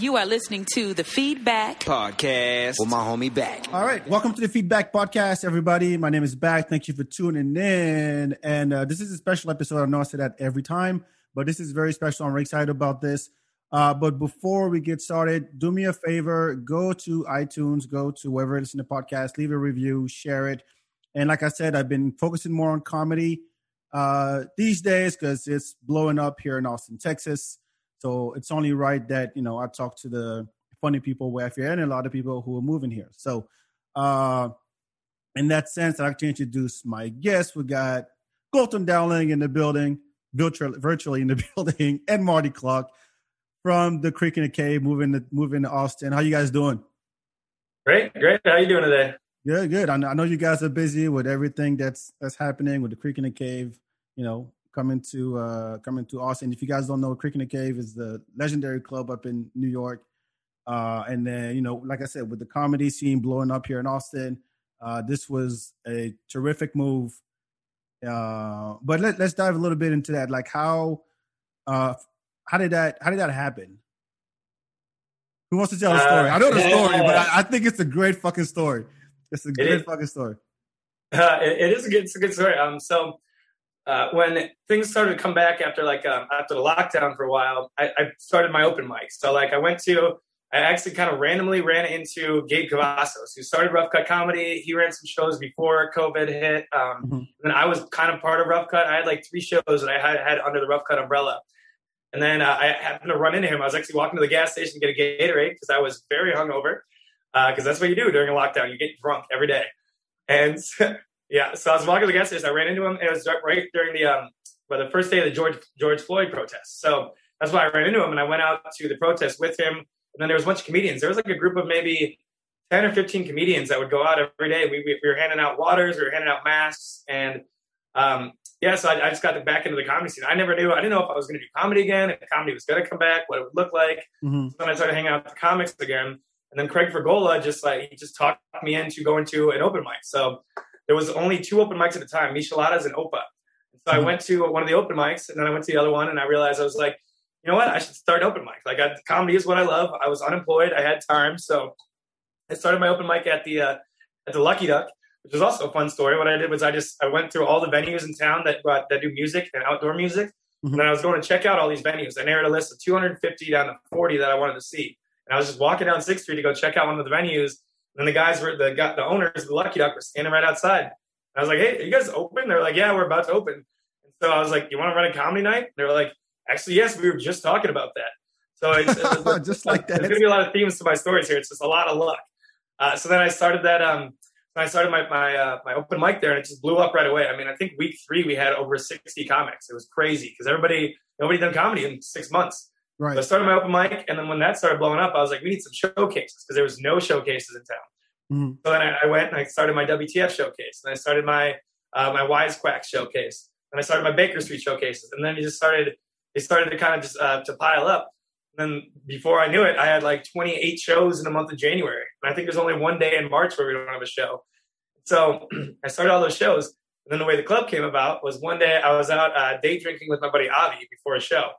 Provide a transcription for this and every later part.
You are listening to the FeedBak Podcast with my homie Bak. All right, welcome to the FeedBak Podcast, everybody. My name is Bak. Thank you for tuning in. And uh, this is a special episode. I know I say that every time, but this is very special. I'm very excited about this. Uh, but before we get started, do me a favor go to iTunes, go to wherever it's in the podcast, leave a review, share it. And like I said, I've been focusing more on comedy uh, these days because it's blowing up here in Austin, Texas. So it's only right that you know I talk to the funny people where here and a lot of people who are moving here. So uh, in that sense, I'd like to introduce my guests. We got Colton Dowling in the building, virtually, virtually in the building, and Marty Clarke from the Creek and the Cave, moving to moving to Austin. How you guys doing? Great, great. How you doing today? Good, good. I know, I know you guys are busy with everything that's that's happening with the Creek and the Cave. You know, coming to uh, coming to Austin. If you guys don't know, Creek and the Cave is the legendary club up in New York. Uh, and then you know, like I said, with the comedy scene blowing up here in Austin, uh, this was a terrific move. Uh, but let, let's dive a little bit into that. Like how uh, how did that how did that happen? Who wants to tell a story? I know the story, but I, I, think it's a great fucking story. It's a great fucking story. Uh, it, it is a good, it's a good story. Um, so uh, when things started to come back after like um, after the lockdown for a while, I, I, started my open mics. So like I went to, I actually kind of randomly ran into Gabe Cavazos, who started Rough Cut Comedy. He ran some shows before COVID hit, um, mm-hmm. and I was kind of part of Rough Cut. I had like three shows that I had, had under the Rough Cut umbrella. And then uh, I happened to run into him. I was actually walking to the gas station to get a Gatorade because I was very hungover. Because uh, that's what you do during a lockdown. You get drunk every day. And Yeah, so I was walking to the gas station. I ran into him. It was right during the um, well, the first day of the George George Floyd protest. So that's why I ran into him, and I went out to the protest with him. And then there was a bunch of comedians. There was like a group of maybe ten or fifteen comedians that would go out every day. We, we, we were handing out waters, we were handing out masks, and um, yeah, so I, I, just got back into the comedy scene. I never knew. I didn't know if I was going to do comedy again, if comedy was going to come back, what it would look like. Mm-hmm. So then I started hanging out with the comics again, and then Craig Vergola just like he just talked me into going to an open mic. So there was only two open mics at the time, Micheladas and Opa. And so mm-hmm. I went to one of the open mics, and then I went to the other one, and I realized I was like, you know what, I should start open mic. Like I, comedy is what I love. I was unemployed, I had time, so I started my open mic at the uh, at the Lucky Duck, which was also a fun story. What I did was I just I went through all the venues in town that that do music and outdoor music, mm-hmm. and then I was going to check out all these venues. I narrowed a list of 250 down to 40 that I wanted to see, and I was just walking down Sixth Street to go check out one of the venues. And the guys were the the owners of the Lucky Duck were standing right outside. I was like, hey, are you guys open? They're like, yeah, we're about to open. And so I was like, you want to run a comedy night? They're like, actually, yes, we were just talking about that. So it's, it's just like that. There's gonna be a lot of themes to my stories here. It's just a lot of luck. Uh, so then I started that. Um, I started my my uh, my open mic there, and it just blew up right away. I mean, I think week three we had over 60 comics. It was crazy because everybody nobody done comedy in six months. Right. So I started my open mic, and then when that started blowing up, I was like, we need some showcases because there was no showcases in town. Mm-hmm. So then I, I, went and I started my WTF showcase, and I started my uh, my Wisecrack showcase, and I started my Baker Street showcases, and then it just started. It started to kind of just uh, to pile up. And then before I knew it, I had like 28 shows in the month of January, and I think there's only one day in March where we don't have a show. So I started all those shows, and then the way the club came about was one day I was out uh, day drinking with my buddy Avi before a show,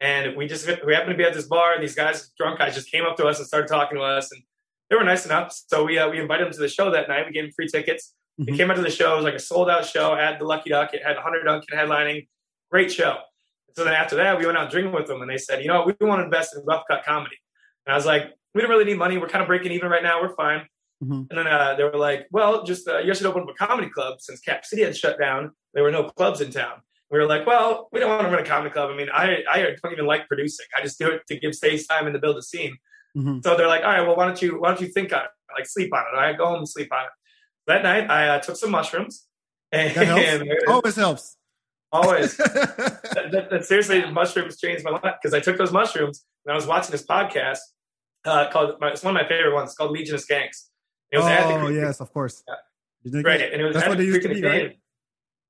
and we just we happened to be at this bar, and these guys, drunk guys, just came up to us and started talking to us, and they were nice enough. So we uh, we invited them to the show that night. We gave them free tickets. Mm-hmm. They came out to the show. It was like a sold out show at the Lucky Duck. It had Hunter Duncan headlining. Great show. So then after that, we went out drinking with them, and they said, you know, what? we want to invest in rough cut comedy. And I was like, we don't really need money. We're kind of breaking even right now. We're fine. Mm-hmm. And then uh, they were like, well, just uh, you should open up a comedy club since Cap City had shut down. There were no clubs in town. We were like, well, we don't want to run a comedy club. I mean, I, I don't even like producing. I just do it to give stage time and to build a scene. Mm-hmm. So they're like, all right, well, why don't you why don't you think on it, like sleep on it? I go home and sleep on it. That night, I uh, took some mushrooms. And, that helps. always helps. Always. that, that, that, seriously, mushrooms changed my life because I took those mushrooms and I was watching this podcast uh, called. It's one of my favorite ones. called Legion of Skanks. It was oh yes, of course. Yeah. Right, and it was that's what it used to be, right?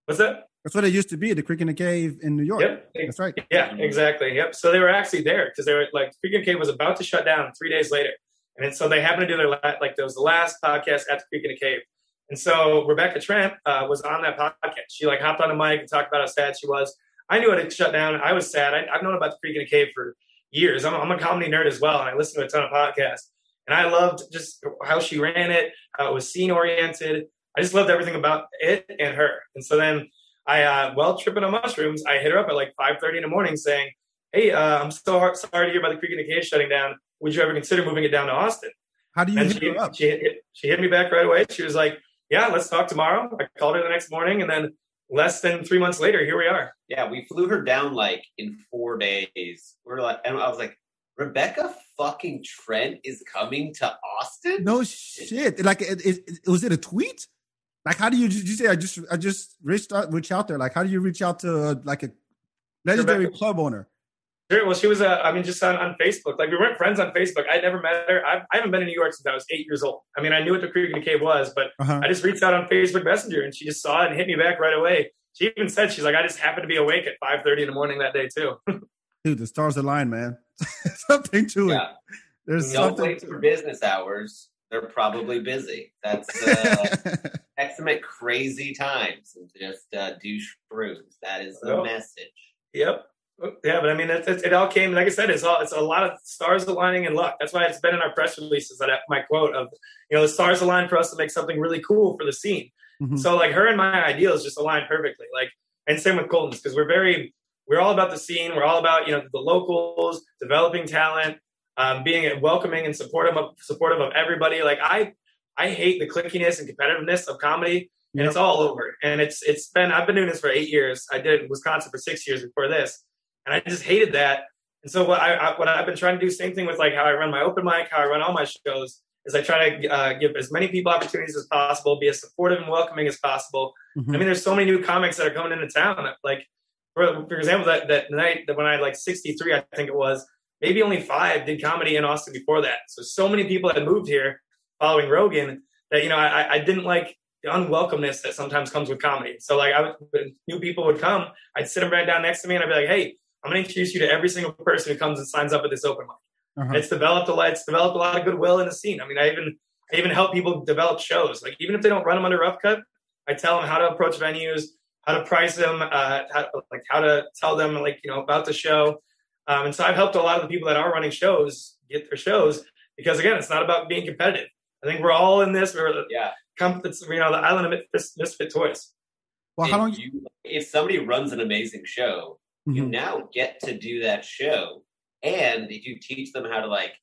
What's that? That's what it used to be, the Creek and the Cave in New York. Yep. That's right. Yeah, exactly. Yep. So they were actually there because they were like Creek and the Cave was about to shut down three days later, and so they happened to do their like that was the last podcast at the Creek and the Cave. And so Rebecca Trent uh, was on that podcast. She like hopped on the mic and talked about how sad she was. I knew it had shut down. I was sad. I, have known about the Creek and the Cave for years. I'm, I'm a comedy nerd as well, and I listen to a ton of podcasts. And I loved just how she ran it, how it was scene oriented. I just loved everything about it and her. And so then I, uh, well, tripping on mushrooms, I hit her up at like 5:30 in the morning saying, "Hey, uh, I'm so hard, sorry to hear about the Creek and the Cave shutting down. Would you ever consider moving it down to Austin?" How do you and hit she, her up? She hit, she hit me back right away. She was like, "Yeah, let's talk tomorrow." I called her the next morning, and then less than three months later, here we are. Yeah, we flew her down like in four days. We're like, and I was like, Rebecca fucking Trent is coming to Austin. No shit. Like, it, it, it- was it a tweet? Like, how do you? Did you say I just I just reached out reach out there? Like, how do you reach out to uh, like a legendary Rebecca- club owner? Sure. Well, she was, uh, I mean, just on, on Facebook. Like, we weren't friends on Facebook. I'd never met her. I've, I haven't been in New York since I was eight years old. I mean, I knew what the Creek and the Cave was, but Uh-huh. I just reached out on Facebook Messenger and she just saw it and hit me back right away. She even said, she's like, I just happened to be awake at 5.30 in the morning that day, too. Dude, the stars align, man. something to it. Yeah, There's don't something. wait for business hours. They're probably busy. That's uh, text them at crazy times and just uh, do shrooms. That is the Well, message. Yep. Yeah, but I mean, it, it, it all came. Like I said, it's all it's a lot of stars aligning and luck. That's why it's been in our press releases. That my quote of, you know, the stars align for us to make something really cool for the scene. Mhm. So like her and my ideals just align perfectly. Like, and same with Colton's because we're very, we're all about the scene. We're all about you know the locals, developing talent, um, being welcoming and supportive of supportive of everybody. Like I, I hate the clickiness and competitiveness of comedy, and Yep. it's all over. And it's it's been I've been doing this for eight years. I did it in Wisconsin for six years before this, and I just hated that. And so what I, I what I've been trying to do, same thing with like how I run my open mic, how I run all my shows, is I try to uh, give as many people opportunities as possible, be as supportive and welcoming as possible. Mhm. I mean, there's so many new comics that are coming into town. Like, for, for example, that, that night that when I had like 63, I think it was, maybe only five did comedy in Austin before that. So, so many people had moved here following Rogan that, you know, I, I didn't like the unwelcomeness that sometimes comes with comedy. So, like, I would, new people would come, I'd sit them right down next to me and I'd be like, hey, I'm going to introduce you to every single person who comes and signs up at this open mic. Uh-huh. It's developed a lot. It's developed a lot of goodwill in the scene. I mean, I even I even help people develop shows. Like even if they don't run them under Rough Cut, I tell them how to approach venues, how to price them, uh, how, like how to tell them like you know about the show. Um, and so I've helped a lot of the people that are running shows get their shows because again, it's not about being competitive. I think we're all in this. We're Yeah. come, it's, you know the island of mis- misfit toys. well, how And long? you, if somebody runs an amazing show, you Mhm. now get to do that show. And if you teach them how to like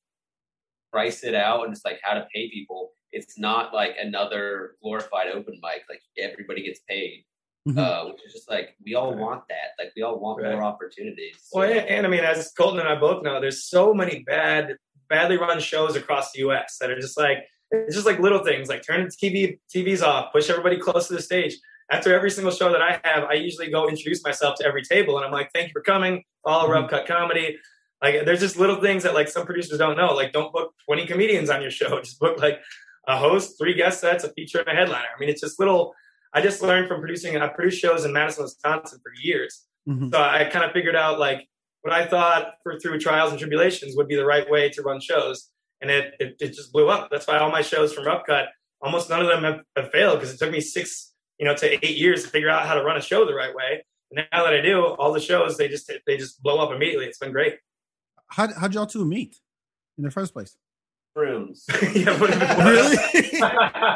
price it out and just like how to pay people, it's not like another glorified open mic. Like everybody gets paid, Mhm. uh, which is just like we all want that. Like we all want Right. more opportunities. Well, and, and I mean, as Colton and I both know, there's so many bad, badly run shows across the U.S. that are just like it's just like little things, like turn the TV TVs off, push everybody close to the stage. After every single show that I have, I usually go introduce myself to every table, and I'm like, "Thank you for coming, follow Rough Cut Comedy." Like, there's just little things that like some producers don't know. Like, don't book 20 comedians on your show. Just book like a host, three guest sets, a feature, and a headliner. I mean, it's just little. I just learned from producing. I produced shows in Madison, Wisconsin for years. Mhm. So I kind of figured out like what I thought for through trials and tribulations would be the right way to run shows, and it it, it just blew up. That's why all my shows from Rough Cut, almost none of them have, have failed because it took me six, you know, to eight years to figure out how to run a show the right way. And now that I do, all the shows they just they just blow up immediately. It's been great. How how'd y'all two meet in the first place? Shrooms. yeah, Really?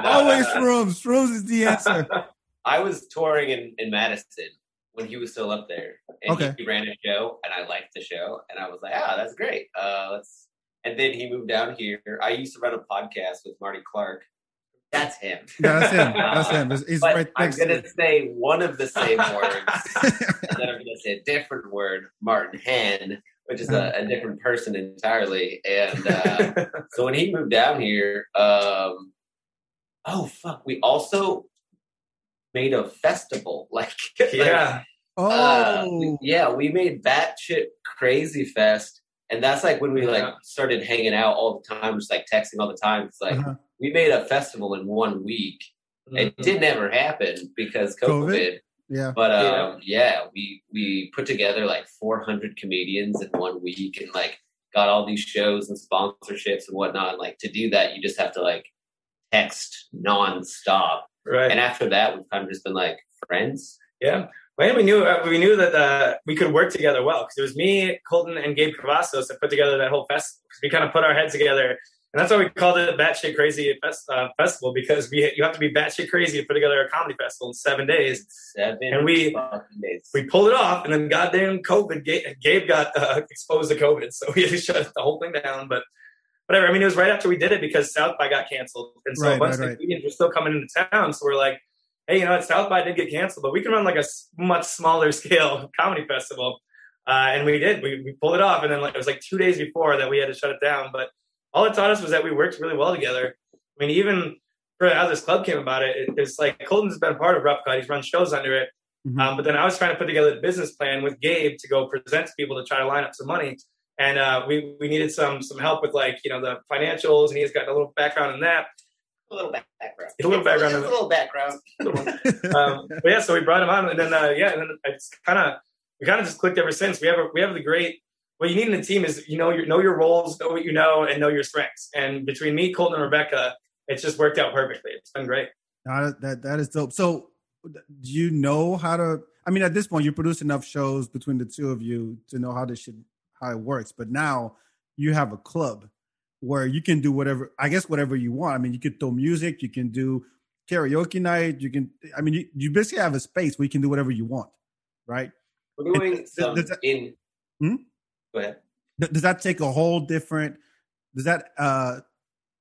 Always shrooms. Shrooms is the answer. I was touring in, in Madison when he was still up there, and Okay. he ran a show, and I liked the show, and I was like, "Ah, that's great." Uh, let's. And then he moved down here. I used to run a podcast with Marty Clarke. That's him. Yeah, that's him. That's him. It's, it's But right I'm next to gonna say one of the same words, and then I'm gonna say a different word, Martin Hen, which is a, a different person entirely. And uh, so when he moved down here, um, oh fuck, we also made a festival. Like, like, yeah, uh, oh, we- yeah, we made Batshit Crazy Fest, and that's like when we Yeah. like started hanging out all the time, just like texting all the time. It's like Uh-huh. we made a festival in one week. It didn't ever happen because COVID? COVID. Yeah. But Yeah. um, yeah, we we put together like 400 comedians in one week, and like got all these shows and sponsorships and whatnot. And, like to do that, you just have to like text nonstop. right. And after that, we've kind of just been like friends. Yeah. Well, we knew uh, we knew that uh, we could work together well because it was me, Colton, and Gabe Cavazos that put together that whole festival. We kind of put our heads together, and that's why we called it Batshit Crazy Fest, uh, Festival because we you have to be batshit crazy to put together a comedy festival in seven days. Seven And we- days. We pulled it off, and then goddamn COVID, Gabe, Gabe got uh, exposed to COVID, so we had to shut the whole thing down. But whatever. I mean, it was right after we did it because South by got canceled, and so Right, a bunch right, of right. comedians were still coming into town. So we're like, hey, you know, what, South by did get canceled, but we can run like a much smaller scale comedy festival, uh, and we did. We, we pulled it off, and then like it was like two days before that we had to shut it down. But all it taught us was that we worked really well together. I mean, even for how this club came about, it, it's like Colton's been a part of Rough Cut. He's run shows under it. Mhm. Um, but then I was trying to put together the business plan with Gabe to go present to people to try to line up some money. And uh, we we needed some some help with like you know the financials, and he's got a little background in that. a little back- background. A little background Just a little background. Um, but yeah, so we brought him on, and then uh, yeah, and then it's kind of we kind of just clicked ever since. We have a, we have the great. What you need in a team is you know your know your roles, know what you know, and know your strengths. And between me, Colton, and Rebecca, it's just worked out perfectly. It's been great. That, that that is dope. So, do you know how to? I mean, at this point, you produce enough shows between the two of you to know how this should how it works. But now you have a club where you can do whatever. I guess whatever you want. I mean, you can throw music. You can do karaoke night. You can. I mean, you, you basically have a space where you can do whatever you want, right? We're doing Does- some that- in. Hmm? Go ahead. Does that take a whole different? Does that uh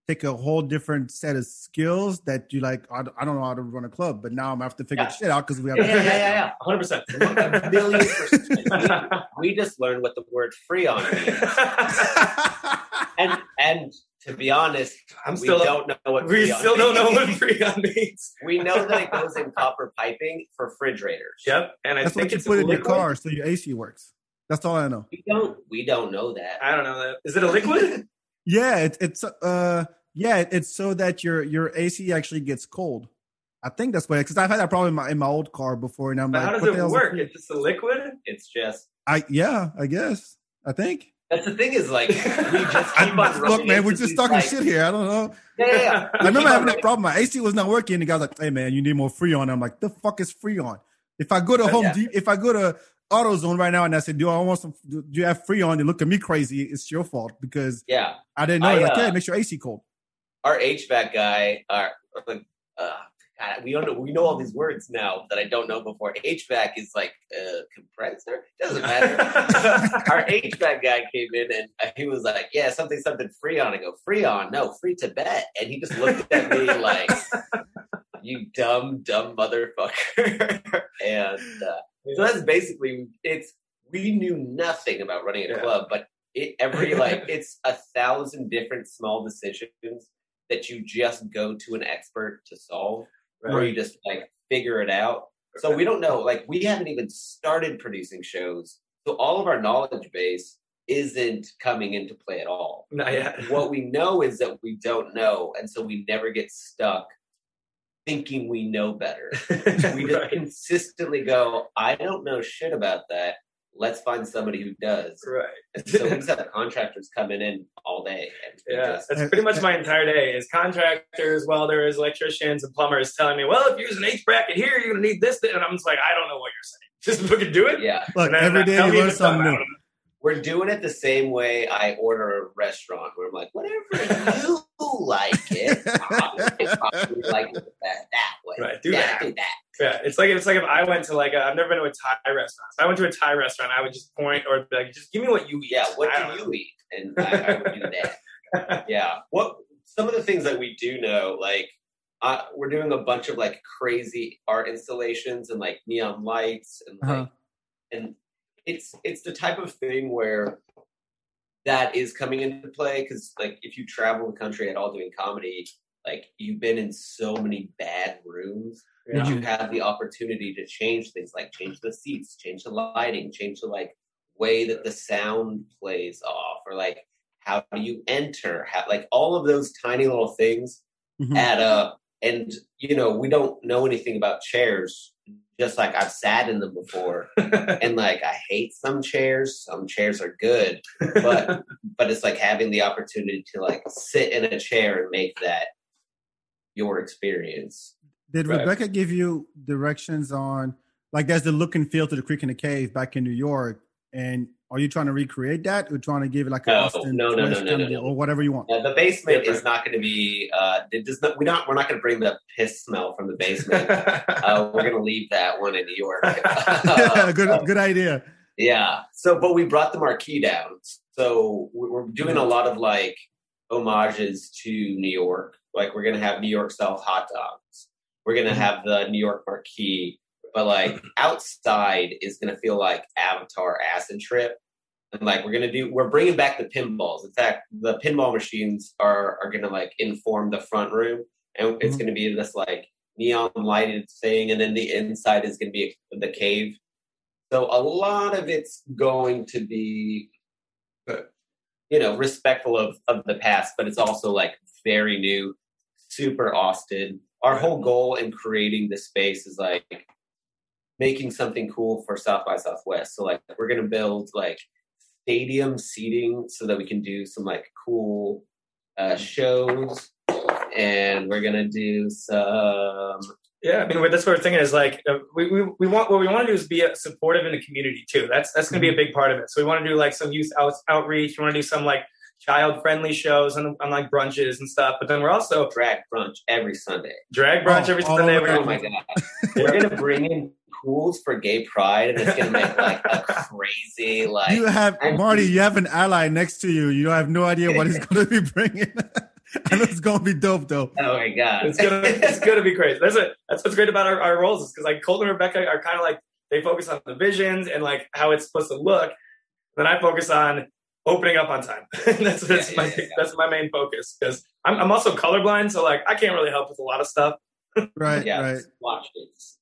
take a whole different set of skills that you like? I don't I don't know how to run a club, but now I'm gonna have to figure Yeah. shit out because we have. Yeah, yeah, yeah, yeah, yeah. Hundred percent. A million percent. We just learned what the word Freon means. And and to be honest, I'm we still. don't know what we still don't know what means. Freon means. We know that it goes in copper piping for refrigerators. Yep, and I That's think what you it's put a in your car so your AC works. That's all I know. We don't we don't know that. I don't know that. Is it a liquid? Yeah, it, it's uh yeah, it, it's so that your your AC actually gets cold. I think that's what because I've had that problem in my in my old car before, and I'm But like, how does what it work? It's just a liquid. It's just I yeah, I guess I think. that's the thing is like we just I, keep on look, man, we're just talking like- shit here. I don't know. Yeah, yeah, yeah. I remember having that problem. My AC was not working. And the guy's like, "Hey, man, you need more Freon." I'm like, "The fuck is Freon?" If I go to Home, yeah. Depot, if I go to AutoZone right now and I said, "Do I want some? Do you have Freon?" They look at me crazy. It's your fault because Yeah. I didn't know. I, like, uh, yeah, it makes your AC cold. Our HVAC guy, our uh God, we don't know we know all these words now that I don't know before. HVAC is like uh compressor. Doesn't matter. our HVAC guy came in and he was like, "Yeah, something, something Freon." I go, "Freon? No, free Tibet." And he just looked at me like, "You dumb, dumb motherfucker." and uh, so that's basically it's. We knew nothing about running a Yeah. club, but it every like it's a thousand different small decisions that you just go to an expert to solve, or you just like figure it out. So we don't know. Like we haven't even started producing shows, so all of our knowledge base isn't coming into play at all. Not yet. What we know is that we don't know, and so we never get stuck thinking we know better. We just Right. consistently go, I don't know shit about that. Let's find somebody who does. Right. So we just have contractors coming in all day. And Yeah, just- that's pretty much my entire day. Is contractors, welders, electricians, and plumbers telling me, "Well, if you use an H bracket here, you're gonna need this," and I'm just like, "I don't know what you're saying. Just fucking do it." yeah. Look, And every day you learn if it's up, something new. Don't know. We're doing it the same way I order a restaurant where I'm like, whatever you like it, I probably like it that, that way. Right, do yeah, that. do that. Yeah, it's like it's like if I went to like a, I've never been to a Thai restaurant. If I went to a Thai restaurant, I would just point or be like, "Just give me what you eat." Yeah, what I don't do you eat? And I, I would do that. yeah. What some of the things that we do know, like uh, we're doing a bunch of like crazy art installations and like neon lights and like Uh-huh. and it's it's the type of thing where that is coming into play because like if you travel the country at all doing comedy like you've been in so many bad rooms Yeah. that you have the opportunity to change things like change the seats change the lighting change the like way that the sound plays off or like how do you enter how, like all of those tiny little things Mhm. add up and you know we don't know anything about chairs just like i've sat in them before. And like i hate some chairs. Some chairs are good. But but it's like having the opportunity to like sit in a chair and make that your experience. Did Right. Rebecca give you directions on like there's the look and feel to the creek and the cave back in New York, and are you trying to recreate that or trying to give it like no, Austin no, no, no, no, no, no, or whatever you want? Yeah, the basement is not going to be. Uh, it does not. We not. We're not going to bring the piss smell from the basement. uh, we're going to leave that one in New York. uh, good, good idea. Yeah. So, but we brought the marquee down. So we're doing a lot of like homages to New York. Like we're going to have New York style hot dogs. We're going to have the New York marquee but like outside is going to feel like Avatar Acid Trip. And like we're gonna do, we're bringing back the pinballs. In fact, the pinball machines are are gonna like inform the front room, and it's mm-hmm. gonna be this like neon lighted thing, and then the inside is gonna be the cave. So a lot of it's going to be, you know, respectful of of the past, but it's also like very new, super Austin. Our whole goal in creating this space is like making something cool for South by Southwest. So like we're gonna build like stadium seating so that we can do some like cool uh, shows, and we're gonna do some. Yeah, I mean, that's what we're thinking is like uh, we, we, we want what we want to do is be supportive in the community too. That's that's going to be a mm-hmm. big part of it. So we want to do like some youth out, outreach. We want to do some like child friendly shows and on like brunches and stuff. But then we're also drag brunch every Sunday. Drag brunch oh, every Sunday. Oh, my god! we're gonna bring in pools for gay pride and it's gonna make like a crazy like you have marty you have an ally next to you you have no idea what he's gonna be bringing I know it's gonna be dope though. Oh my god, it's gonna it's gonna be crazy. That's it. That's what's great about our, our roles is because like Colton and Rebecca are kind of like they focus on the visions and like how it's supposed to look. Then I focus on opening up on time. that's that's yeah, my yeah, yeah. that's my main focus because I'm I'm also colorblind, so like I can't really help with a lot of stuff. right, yeah, right. Watch this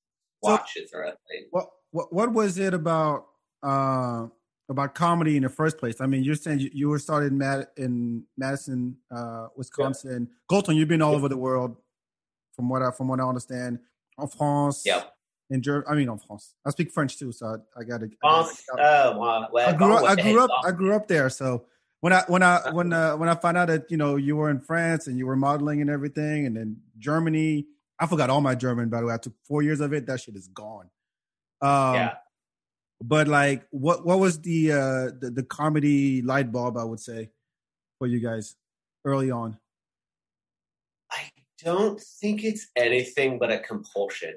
watches so, or anything. What, what what was it about uh, about comedy in the first place? I mean, you're saying you, you were started in, Mad- in Madison, uh, Wisconsin. Yeah. Colton, you've been all yeah. over the world, from what I from what I understand. En France, yeah. In Germany, I mean, en France. I speak French too, so I, I got to. France. Uh, well, I grew up. I grew up. I grew up there, so when I when I when uh, when I found out that you know you were in France and you were modeling and everything, and then Germany, I forgot all my German, by the way. I took four years of it. That shit is gone. Um, yeah. But like, what what was the uh the, the comedy light bulb? I would say for you guys early on. I don't think it's anything but a compulsion.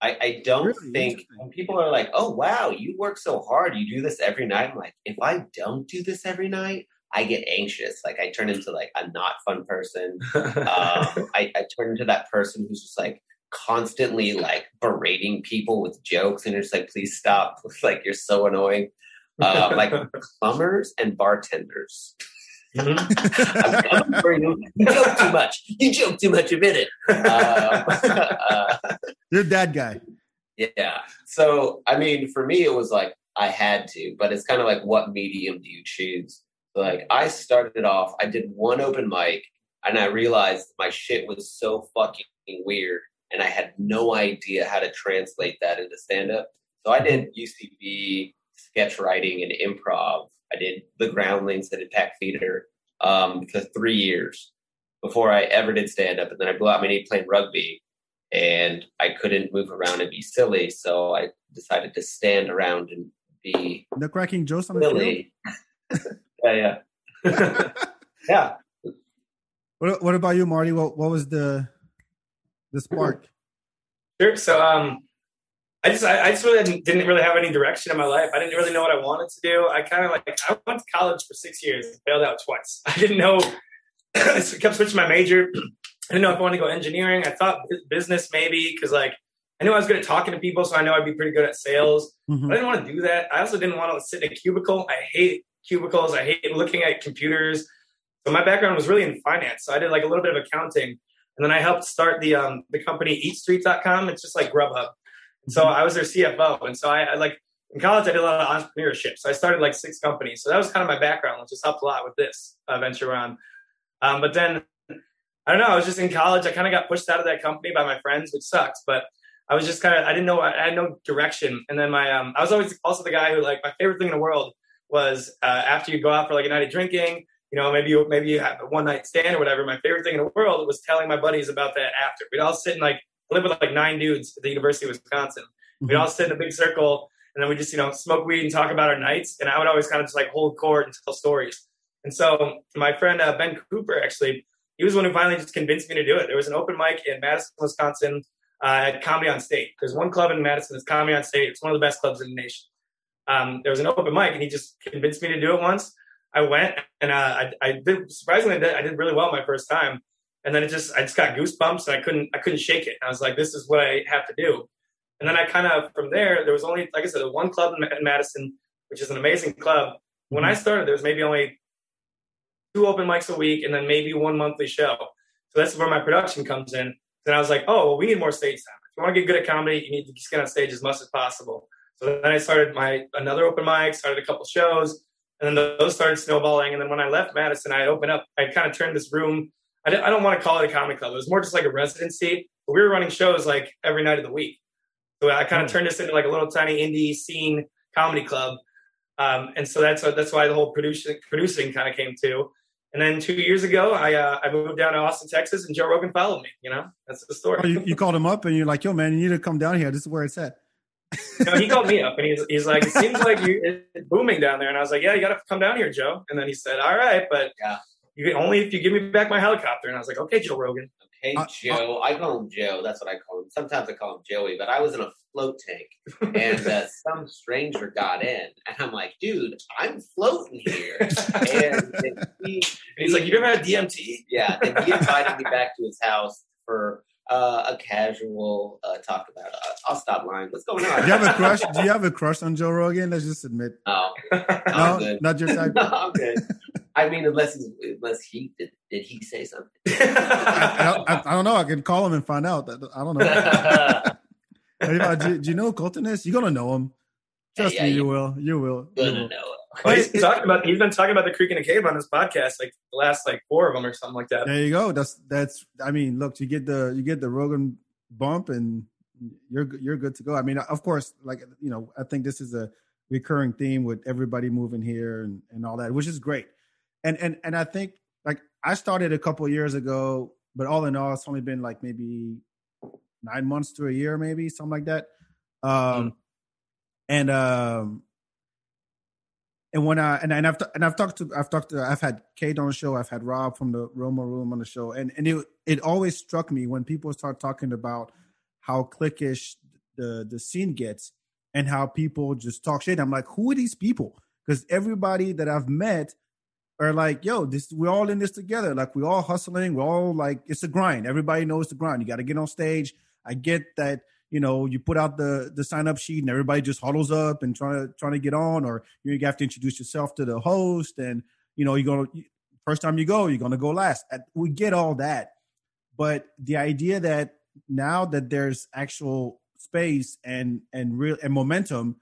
I, I don't really think when people are like, "Oh wow, you work so hard, you do this every night." I'm like, if I don't do this every night, I get anxious. Like I turn into like a not fun person. um, I, I turn into that person who's just like constantly like berating people with jokes, and you're just like, please stop. like you're so annoying. Uh, like plumbers and bartenders. Mm-hmm. you. you joke too much. You joke too much. Admit it. Um, uh, you're that guy. Yeah. So I mean, for me, it was like I had to, but it's kind of like, what medium do you choose? Like I started off, I did one open mic and I realized my shit was so fucking weird and I had no idea how to translate that into stand up. So I did UCB, sketch writing, and improv. I did the Groundlings, I did Pack Theater um, for three years before I ever did stand up. And then I blew out my knee playing rugby and I couldn't move around and be silly. So I decided to stand around and be the cracking jokes on the silly. yeah, yeah, yeah. What, what about you, Marty? What what was the the spark? Sure. So, um, I just I, I just really didn't, didn't, really have any direction in my life. I didn't really know what I wanted to do. I kind of like I went to college for six years, failed out twice. I didn't know. I kept switching my major. I didn't know if I wanted to go engineering. I thought business maybe because like I knew I was good at talking to people, so I know I'd be pretty good at sales. Mm-hmm. I didn't want to do that. I also didn't want to sit in a cubicle. I hate cubicles. I hate looking at computers. So my background was really in finance. So I did like a little bit of accounting, and then I helped start the um, the company EatStreet.com. It's just like Grubhub. And so I was their CFO, and so I, I, like in college I did a lot of entrepreneurship. So I started like six companies. So that was kind of my background, which just helped a lot with this uh, venture on. Um, but then I don't know. I was just in college. I kind of got pushed out of that company by my friends, which sucks. But I was just kind of I didn't know I had no direction. And then my um, I was always also the guy who like my favorite thing in the world was uh, after you go out for like a night of drinking, you know, maybe you maybe you have a one night stand or whatever. My favorite thing in the world was telling my buddies about that after. We'd all sit and like live with like nine dudes at the University of Wisconsin, Mm-hmm. We'd all sit in a big circle and then we just, you know, smoke weed and talk about our nights. And I would always kind of just like hold court and tell stories. And so my friend uh, Ben Cooper, actually, he was one who finally just convinced me to do it. There was an open mic in Madison, Wisconsin uh, at Comedy on State. There's one club in Madison that's Comedy on State. It's one of the best clubs in the nation. Um, there was an open mic, and he just convinced me to do it once. I went, and uh, I, I did surprisingly I did really well my first time, and then it just I just got goosebumps, and I couldn't I couldn't shake it. I was like, this is what I have to do. And then I kind of from there there was only like I said one club in Madison, which is an amazing club. When I mm-hmm. started, there was maybe only two open mics a week, and then maybe one monthly show. So that's where my production comes in. Then I was like, oh, well, we need more stage time. If you want to get good at comedy, you need to get on stage as much as possible. So then I started my another open mic, started a couple shows, and then those started snowballing. And then when I left Madison, I opened up. I kind of turned this room. I, I don't want to call it a comedy club. It was more just like a residency. But we were running shows like every night of the week. So I kind of hmm. turned this into like a little tiny indie scene comedy club. Um, and so that's that's why the whole producing producing kind of came to. And then two years ago, I uh, I moved down to Austin, Texas, and Joe Rogan followed me. You know, that's the story. Oh, you, you, called him up, and you're like, "Yo, man, you need to come down here. This is where it's at." No, he called me up, and he's he's like, "It seems like you it's booming down there." And I was like, "Yeah, you got to come down here, Joe." And then he said, "All right, but yeah, you can only if you give me back my helicopter." And I was like, "Okay, Joe Rogan." Hey uh, Joe, uh, I call him Joe. That's what I call him. Sometimes I call him Joey, but I was in a float tank, and uh, some stranger got in, and I'm like, "Dude, I'm floating here." and he, he's like, "You ever had DMT?" Yeah, and he invited me back to his house for uh, a casual uh, talk about. Uh, I'll stop lying. What's going on? Do you have a crush? Do you have a crush on Joe Rogan? Let's just admit. No, no, not your type. no, I'm good. I mean, unless he's, unless he did, did he say something? I, I, I, don't know. I can call him and find out. I don't know. do, do, you know Colton is? You're gonna know him. Trust yeah, me, you, will. You will. Gonna you will. know well, he's talking about he's been talking about the creek in a cave on his podcast, like the last like four of them or something like that. There you go. That's that's. I mean, look, you get the you get the Rogan bump, and you're you're good to go. I mean, of course, like you know, I think this is a recurring theme with everybody moving here and and all that, which is great. And and and I think like I started a couple years ago, but all in all, it's only been like maybe nine months to a year, maybe something like that. Um, mm. and um and when I and, and I've and I've talked to I've talked to I've had Kate on the show, I've had Rob from the Roma Room on the show, and and it it always struck me when people start talking about how cliquish the the scene gets and how people just talk shit. I'm like, who are these people? Because everybody that I've met are like, yo, this we're all in this together. Like we're all hustling. We're all like, it's a grind. Everybody knows the grind. You got to get on stage. I get that you know, you put out the the sign up sheet and everybody just huddles up and trying to trying to get on, or you have to introduce yourself to the host, and you know, you're gonna first time you go, you're gonna go last. We get all that, but the idea that now that there's actual space and and real and momentum,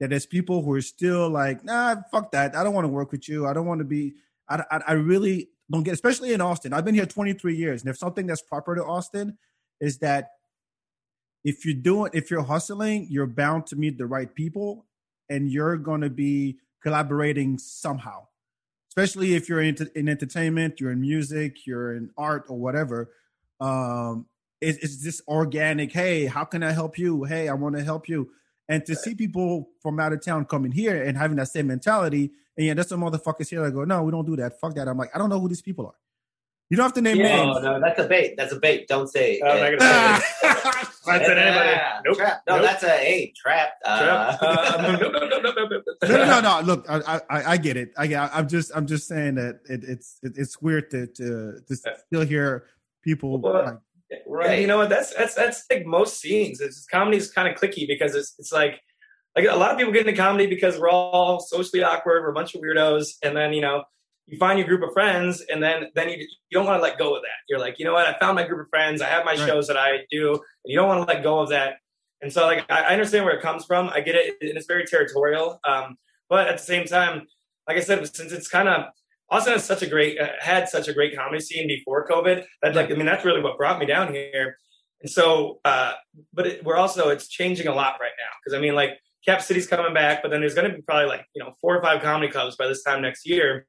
that there's people who are still like, nah, fuck that, I don't want to work with you, I don't want to be, I, I, I really don't get, especially in Austin. I've been here 23 years, and if something that's proper to Austin is that if you're doing if you're hustling you're bound to meet the right people and you're going to be collaborating somehow especially if you're in, in entertainment you're in music you're in art or whatever um it, it's this organic hey how can i help you hey i want to help you and to see people from out of town coming here and having that same mentality and yeah there's some motherfuckers here that go no we don't do that fuck that i'm like i don't know who these people are you don't have to name yeah, names. No, no, that's a bait. That's a bait. Don't say. Oh, I'm Not said anybody. Nope. No, that's a hey trap. Uh, trap. Uh, no, no, no, no, no, no, no, no. Look, I, I, get it. I, I'm just, I'm just saying that it's, it's weird to, to, still hear people. right. you know what? That's, that's, that's like most scenes. It's comedy is kind of clicky because it's, it's like like a lot of people get into comedy because we're all socially awkward, we're a bunch of weirdos, and then you know you find your group of friends and then then you, you don't want to let go of that. You're like you know what? I found my group of friends. I have my right. shows that i do and you don't want to let go of that. And so like i, understand where it comes from. I get it and it's very territorial um, but at the same time like i said since it's kind of austin has such a great uh, had such a great comedy scene before covid that like i mean that's really what brought me down here. And so uh, but it, we're also it's changing a lot right now because i mean like cap city's coming back but then there's going to be probably like you know four or five comedy clubs by this time next year.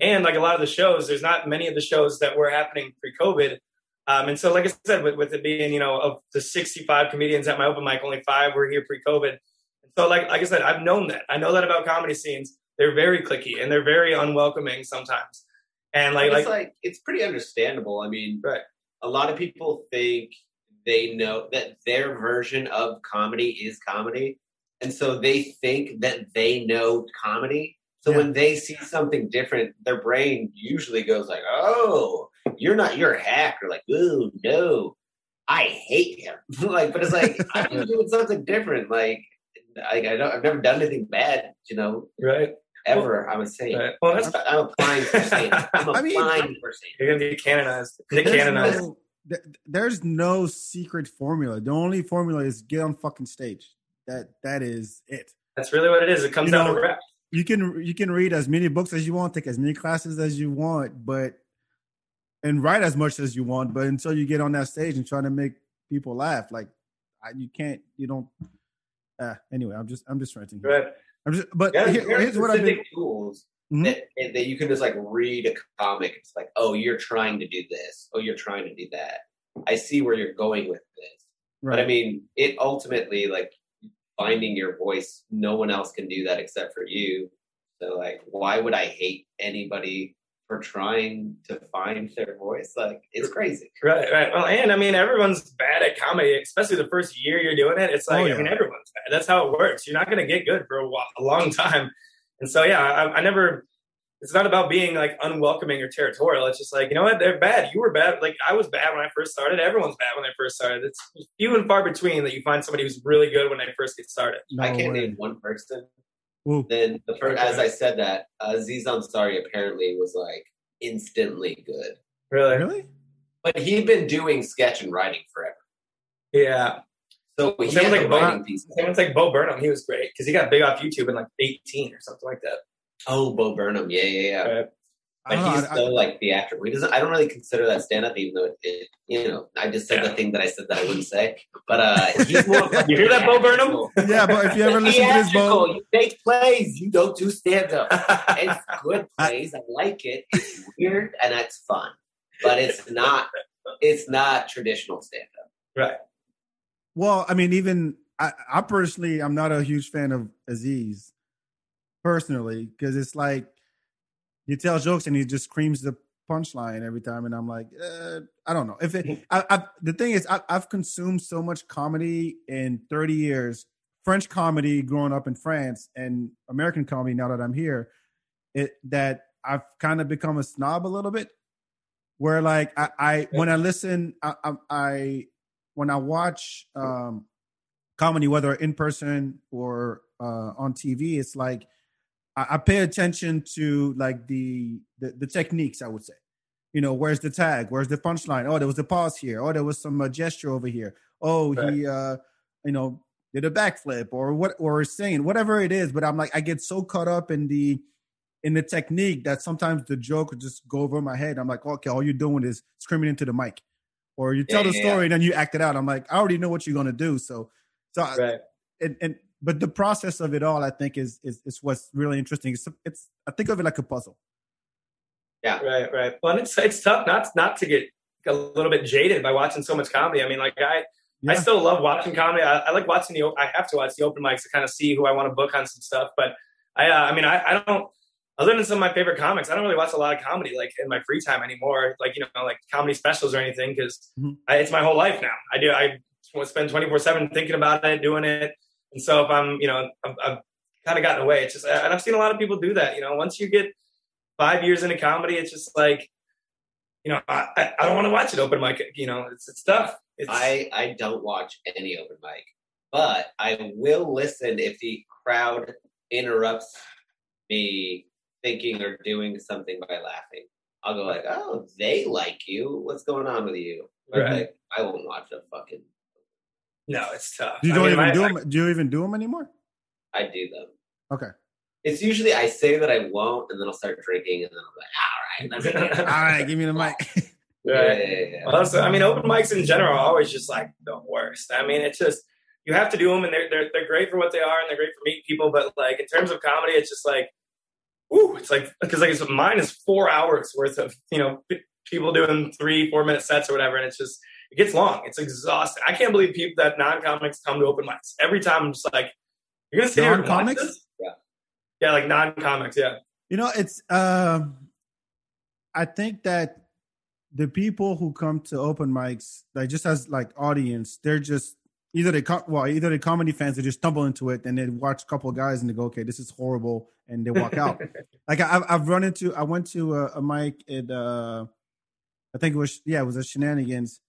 And like a lot of the shows, there's not many of the shows that were happening pre-COVID Um, and so, like I said, with, with it being, you know, of the 65 comedians at my open mic, only five were here pre-COVID. And so, like, like I said, I've known that. I know that about comedy scenes. They're very clicky and they're very unwelcoming sometimes. And like, it's like, like it's pretty understandable. I mean, Right. a lot of people think they know that their version of comedy is comedy, and so they think that they know comedy. So Yeah. when they see something different, their brain usually goes like, "Oh, you're not, you're a hack," or like, "Oh no, I hate him." like, but it's like I'm doing something different. Like, I, I don't, I've never done anything bad, you know, right. ever. I would say. right. Well, that's I'm applying for Satan. I'm I mean, applying for Satan. you're gonna be canonized. Nick There's canonized. no, there's no secret formula. The only formula is get on fucking stage. That that is it. That's really what it is. It comes You down know, to rap. You can you can read as many books as you want, take as many classes as you want, but and write as much as you want. But until you get on that stage and try to make people laugh, like I, you can't, you don't. Uh, anyway, I'm just I'm just ranting. Right. I'm just, but Yeah, here- here's what been. specific tools Mhm. that, that you can just like read a comic. It's like, oh, you're trying to do this. Oh, you're trying to do that. I see where you're going with this. But I mean, it ultimately like finding your voice. No one else can do that except for you. So like, why would I hate anybody for trying to find their voice? Like, it's crazy. Right, right. Well, and I mean, everyone's bad at comedy, especially the first year you're doing it. It's oh, like, Oh, yeah. I mean, everyone's bad. That's how it works. You're not going to get good for a, while, a long time. And so, yeah, I, I never, it's not about being like unwelcoming or territorial. It's just like, you know what? They're bad. You were bad. Like, I was bad when I first started. Everyone's bad when they first started. It's few and far between that you find somebody who's really good when they first get started. No I can't way. name one person Ooh. then the first, as I said that, uh, Aziz Ansari apparently was like instantly good. Really? Really? But he'd been doing sketch and writing forever. Yeah. So he Same had like, Bo- writing piece. Same with like Bo Burnham. He was great because he got big off YouTube in like 18 or something like that. Oh, Bo Burnham, yeah, yeah, yeah. Right. But don't know, he's I- so like theatrical. He doesn't. I don't really consider that stand up, even though it, it, you know, I just said Yeah. the thing that I said that I wouldn't say. But uh, he's more. Like You hear that, Bo Burnham? yeah, but if you ever listen to this. Bo, You make plays. You don't do stand up. It's good plays. I like it. It's weird and it's fun, but it's not. It's not traditional stand up. right. Well, I mean, even I, I personally, I'm not a huge fan of Aziz personally because it's like he tells jokes and he just screams the punchline every time, and I'm like, uh, I don't know if it. I, I, the thing is, I, I've consumed so much comedy in 30 years, French comedy growing up in France, and American comedy now that I'm here, it that I've kind of become a snob a little bit. Where like I, I when I listen, I, I, I when I watch um, comedy, whether in person or uh, on TV, it's like I, I pay attention to like the, the the techniques. I would say, you know, where's the tag? Where's the punchline? Oh, there was a pause here. Oh, there was some uh, gesture over here. Oh, he, uh, you know, did a backflip or what or saying whatever it is. But I'm like, I get so caught up in the in the technique that sometimes the joke would just go over my head. I'm like, okay, all you're doing is screaming into the mic, or you tell Yeah, the yeah, story and then you act it out. I'm like, I already know what you're gonna do. So, so I- and, and but the process of it all, I think, is is, is what's really interesting. It's, it's I think of it like a puzzle. Yeah, right, right. Well, and it's it's tough not not to get a little bit jaded by watching so much comedy. I mean, like I I still love watching comedy. I, I like watching the. I have to watch the open mics to kind of see who I want to book on some stuff. But I, uh, I mean, I, I don't. Other than some of my favorite comics, I don't really watch a lot of comedy like in my free time anymore. Like you know, like comedy specials or anything because Mhm. it's my whole life now. I do. I spend twenty four seven thinking about it, doing it. And so if I'm, you know, I've, I've kind of gotten away. It's just, and I've seen a lot of people do that. You know, once you get five years into comedy, it's just like, you know, I, I- I don't want to watch it open mic. You know, it's it's tough. It's, I I don't watch any open mic, but I will listen if the crowd interrupts me thinking or doing something by laughing. I'll go like, "Oh, they like you. What's going on with you?" Right. like, I won't watch a fucking. No, it's tough. You don't mean, even my- do them. Do you even do them anymore? I do them. Okay. It's usually I say that I won't, and then I'll start drinking, and then I'm like, "All right, let me get it." All right, give me the mic. Yeah, Right. yeah, yeah, yeah. Well, so, I mean, open mics in general are always just like the worst. I mean, it's just you have to do them, and they're they're they're great for what they are, and they're great for meeting people. But like in terms of comedy, it's just like, ooh, it's like because like it's, mine is four hours worth of you know people doing three, four minute sets or whatever, and it's just it gets long. It's exhausting. I can't believe people that non comics come to open mics every time. I'm just like, you're gonna sit here and watch Non-comics? this? Yeah. yeah, like non comics. Yeah, You know, it's um I think that the people who come to open mics, like just as like audience, they're just either they come well, either they comedy fans they just stumble into it and they watch a couple of guys and they go, okay, this is horrible, and they walk out. like I, I've I've run into, I went to a, a mic at, uh, I think it was yeah, it was a shenanigans,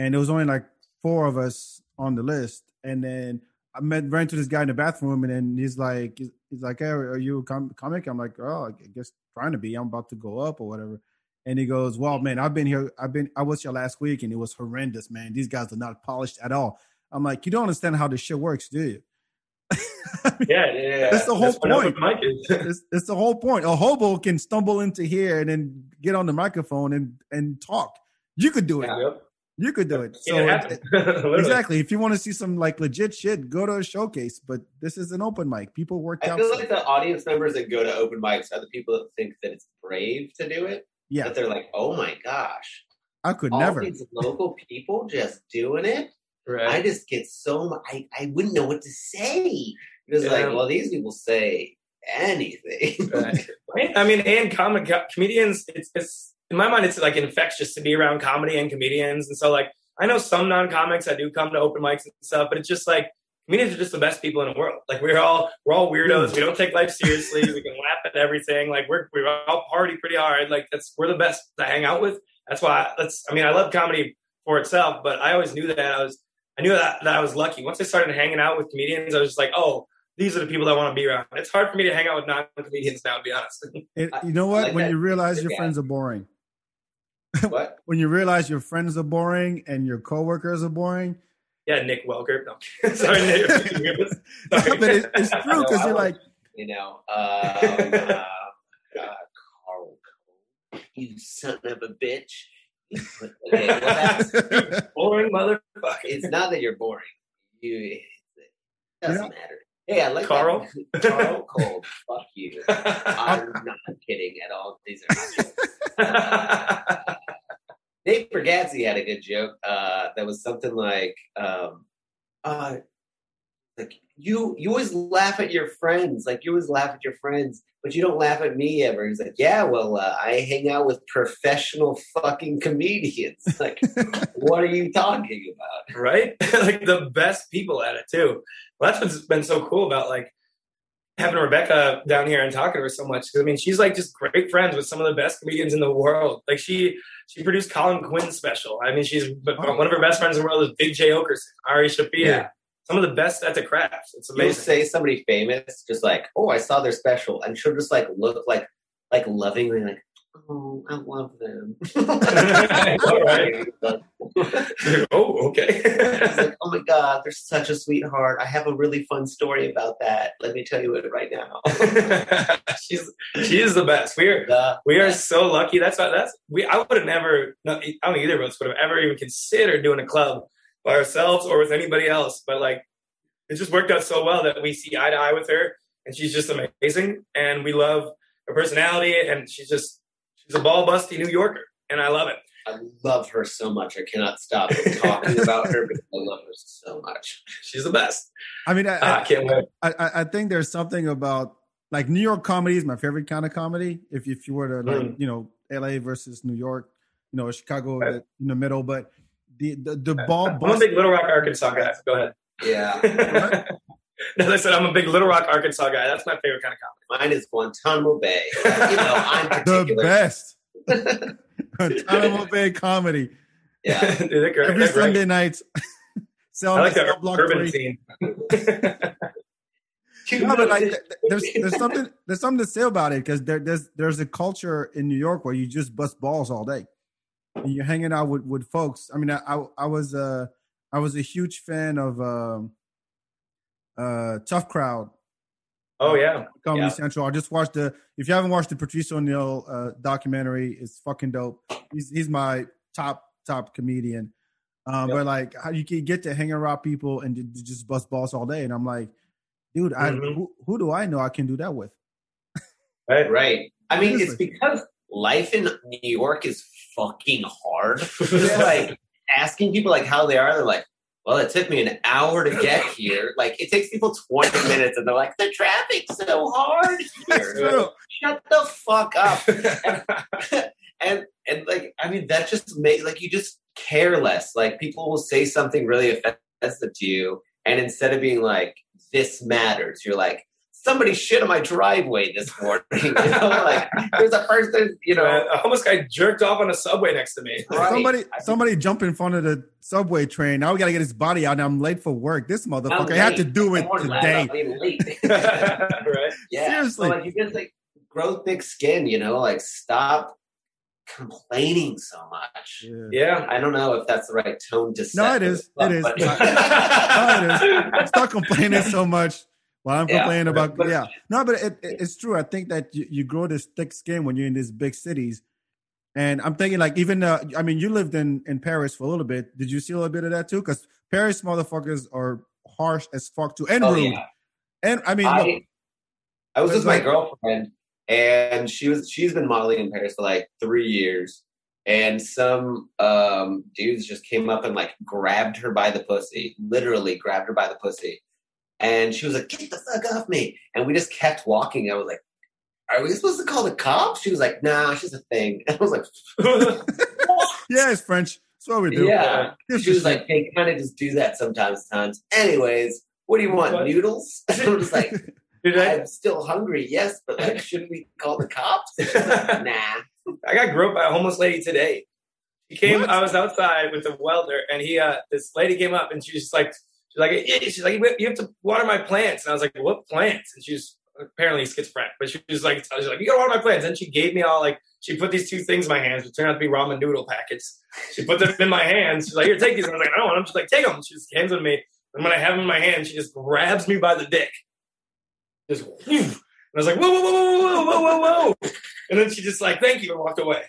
and there was only like four of us on the list, and then I met ran to this guy in the bathroom, and then he's like, he's, he's like, hey, are you a com- comic? I'm like, oh, I guess trying to be. I'm about to go up or whatever. And he goes, well, man, I've been here. I've been. I was here last week, and it was horrendous, man. These guys are not polished at all. I'm like, you don't understand how this shit works, do you? yeah, yeah. yeah. That's the whole open point. it's, it's the whole point. A hobo can stumble into here and then get on the microphone and and talk. You could do it. Yep. You could do it. So it it- exactly. If you want to see some like legit shit, go to a showcase. But this is an open mic. People work I out. feel like the audience members that go to open mics are the people that think that it's brave to do it. yeah, That they're like, oh my gosh, I could all never. these local people just doing it. Right. I just get so mu- I I wouldn't know what to say. Because Yeah. like, well, these people say anything. Right. Right? I mean, and comic comedians, it's, it's in my mind, it's like infectious to be around comedy and comedians. And so, like, I know some non-comics that do come to open mics and stuff, but it's just like comedians are just the best people in the world. Like, we're all we're all weirdos. Hmm. We don't take life seriously. we can laugh at everything. Like, we're we all party pretty hard. Like, that's we're the best to hang out with. That's why. That's I mean, I love comedy for itself, but I always knew that I was I knew that that I was lucky. Once I started hanging out with comedians, I was just like, oh. These are the people I want to be around. It's hard for me to hang out with non-comedians now, to be honest. It, you know what? like when that. you realize your friends are boring, what? when you realize your friends are boring and your coworkers are boring, Yeah, Nick Welker. No. Sorry, Nick. Sorry. but it, it's true because you're like, You know, um, uh, uh, Carl, you son of a bitch. Okay, well, Boring motherfucker. it's not that you're boring. You, it doesn't Yeah. matter. Hey, I like Carl? that. Carl Cold. Fuck you. I'm not kidding at all. These are not Nate Bargatze had a good joke uh, that was something like, um, uh, like you you always laugh at your friends, like you always laugh at your friends, but you don't laugh at me ever. He's like, yeah, well, uh, I hang out with professional fucking comedians. Like, what are you talking about? right? like the best people at it too. Well, that's what's been so cool about like having Rebecca down here and talking to her so much. I mean, she's like just great friends with some of the best comedians in the world. Like she she produced Colin Quinn's special. I mean, she's Oh. one of her best friends in the world is Big Jay Oakerson, Ari Shaffir. Yeah. Some of the best at the craft. It's You'll amazing. say somebody famous, just like, oh, I saw their special, and she'll just like look like like lovingly like, oh, I love them. Oh, okay. Like, oh my god, they're such a sweetheart. I have a really fun story about that. Let me tell you it right now. she's she is the best. We're The we are so lucky. That's why that's we. I would have never. No, I don't think either of us would have ever even considered doing a club by ourselves or with anybody else. But like, it just worked out so well that we see eye to eye with her, and she's just amazing. And we love her personality, and she's just she's a ball busty New Yorker, and I love it. I love her so much. I cannot stop talking about her because I love her so much. She's the best. I mean, I, Ah, I can't wait. I, I, I think there's something about like New York comedy is my favorite kind of comedy. If if you were to like Mm. you know L.A. versus New York, you know Chicago Right. in the middle, but the the, the ball I'm a bust. big Little Rock, Arkansas guy. Go ahead. Yeah, As I said, I'm a big Little Rock, Arkansas guy. That's my favorite kind of comedy. mine is Guantanamo Bay. You know, I'm the best. Guantanamo Bay comedy Yeah, Dude, they're great. every They're great. Sunday night. Sell, I like sell that block urban three. scene. No, but like th- th- there's there's something there's something to say about it because there, there's there's a culture in New York where you just bust balls all day. And you're hanging out with, with folks. I mean, I, I I was uh I was a huge fan of um uh Tough Crowd oh yeah, Comedy Yeah. Central. I just watched the if you haven't watched the Patrice O'Neal uh documentary, it's fucking dope. He's he's my top top comedian. Um, Yep. but like how you can get to hang around people and ju- just bust balls all day, and I'm like, dude, I Mhm. who, who do I know I can do that with? right. right. I mean, it's because life in New York is fucking hard. Just like asking people like how they are. They're like, well, it took me an hour to get here. Like it takes people 20 minutes and they're like, the traffic's so hard here. Shut the fuck up. And, and, and like, I mean, that just makes like you just care less. Like people will say something really offensive to you. And instead of being like, this matters, you're like, somebody shit on my driveway this morning. You know, like there's a person, you know, a homeless guy jerked off on a subway next to me. Right. Somebody, somebody jumped in front of the subway train. Now we got to get his body out. Now I'm late for work. This motherfucker, I have to do it today. right? Yeah. Seriously, so, like you just like grow thick skin. You know, like stop complaining so much. Yeah. yeah. I don't know if that's the right tone to set. No, it is. It is. no, it is. Stop complaining so much. Well, I'm complaining yeah, about yeah. No, but it, it, it's true. I think that you, you grow this thick skin when you're in these big cities, and I'm thinking like even uh, I mean you lived in in Paris for a little bit. Did you see a little bit of that too? Because Paris motherfuckers are harsh as fuck too and oh, rude. Yeah. And I mean, I, look, I was with my girlfriend, and she was she's been modeling in Paris for like three years. And some um, dudes just came up and like grabbed her by the pussy, literally grabbed her by the pussy, and she was like, get the fuck off me. And we just kept walking. I was like, are we supposed to call the cops? She was like, nah, she's a thing. And I was like, yeah, it's French. That's what we do. Yeah. she was like, they kind of just do that sometimes. Times. Anyways, what do you want? What? Noodles? I was like, I'm still hungry, yes, but like, shouldn't we call the cops? Like, nah. I got groped by a homeless lady today. He came. What? I was outside with a welder, and he, uh, this lady came up, and she was like, She's like, she's like, you have to water my plants. And I was like, what plants? And she's apparently schizophrenic, but she was like, she's like, you gotta water my plants. And she gave me all like, she put these two things in my hands, which turned out to be ramen noodle packets. She put them in my hands. She's like, here, take these. And I was like, I don't want them. She's like, take them. She just hands them to me. And when I have them in my hand, she just grabs me by the dick. Just, whew. and I was like, whoa, whoa, whoa, whoa, whoa, whoa, whoa, whoa. And then she just like, thank you, and walked away.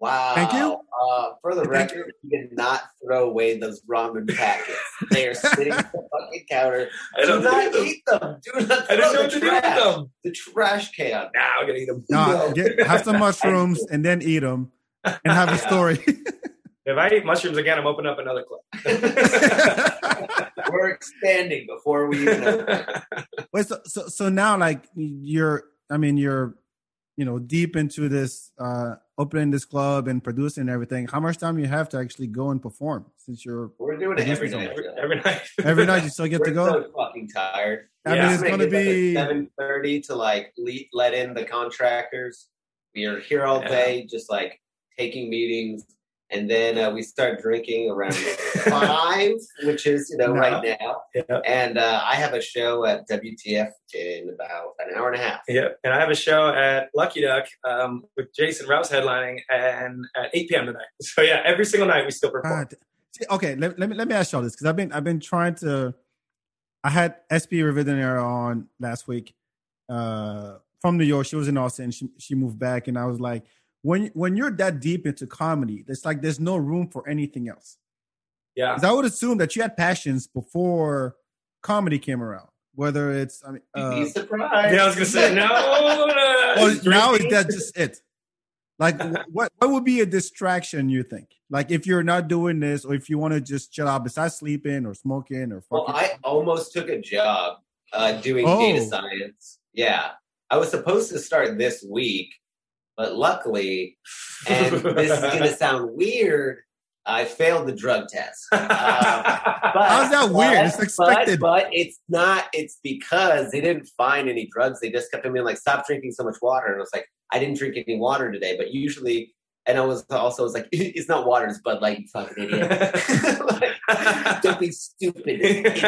Wow. Thank you. Uh, for the record, you did not throw away those ramen packets. They are sitting on the fucking counter. I Do not eat them. Do not throw I didn't know what to do with them. The trash can. Now nah, I'm gonna eat them. No, get, have some mushrooms and then eat them, and have a story. if I eat mushrooms again, I'm opening up another club. We're expanding before we even. Wait, so, so so now like you're, I mean, you're, you know, deep into this. uh opening this club and producing and everything, how much time you have to actually go and perform? Since you're we're doing it every night. Every, every, night. every night you still get to go. So fucking tired. I yeah. mean, it's going to be like seven thirty to like let in the contractors. We are here all day, just like taking meetings, and then uh, we start drinking around five, which is you know no. right now. Yeah. And uh, I have a show at WTF in about an hour and a half. Yeah, and I have a show at Lucky Duck um, with Jason Rouse headlining, and at eight p.m. tonight. So yeah, every single night we still perform. Uh, okay, let, let me let me ask y'all this because I've been I've been trying to. I had SP Rividanera on last week uh, from New York. She was in Austin. She she moved back, and I was like when when you're that deep into comedy, it's like there's no room for anything else. Yeah, I would assume that you had passions before comedy came around. Whether it's, I mean, uh, be surprised. Yeah, I was gonna say no. well, now is that just it? Like, what what would be a distraction? You think? Like, if you're not doing this, or if you want to just chill out besides sleeping or smoking or fucking. Well, I almost took a job uh, doing oh. data science. Yeah, I was supposed to start this week, but luckily, and this is going to sound weird, I failed the drug test. Uh, but, How's that weird? It's expected. But, but, it's not. It's because they didn't find any drugs. They just kept me like, stop drinking so much water. And I was like, I didn't drink any water today. But usually and I was also was like, it's not water, it's Bud Light, you fucking idiot. like, don't be stupid, idiot.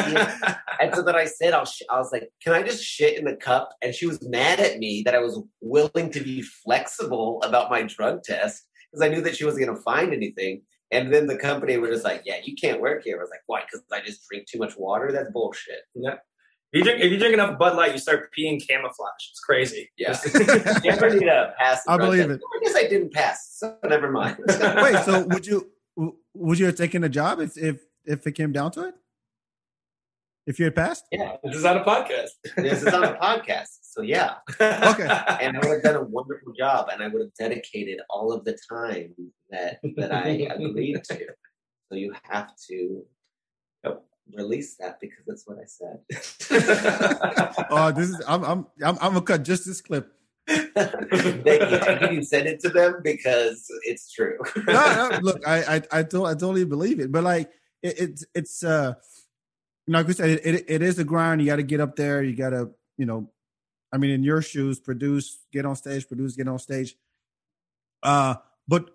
And so then I said, I'll sh-. I was like, can I just shit in the cup? And she was mad at me that I was willing to be flexible about my drug test because I knew that she wasn't going to find anything. And then the company was just like, yeah, you can't work here. I was like, why? Because I just drink too much water? That's bullshit. Yeah. If you drink, if you drink enough Bud Light, you start peeing camouflage. It's crazy. Yeah. you ever need a pass? I believe it. I guess I didn't pass, so never mind. Wait, so would you would you have taken a job if if if it came down to it? If you had passed? Yeah. This is on a podcast. this is on a podcast. So So yeah. Okay. and I would have done a wonderful job, and I would have dedicated all of the time that that I agreed to. So you have to release that because that's what I said. Oh, this is I'm I'm I'm, I'm gonna cut just this clip. Thank you. I didn't send it to them because it's true. No, no, look, I I I, to, I totally believe it, but like it, it's it's uh, you know, like said, it, it, it is a grind. You got to get up there. You got to you know, I mean, in your shoes, produce, get on stage, produce, get on stage. Uh, but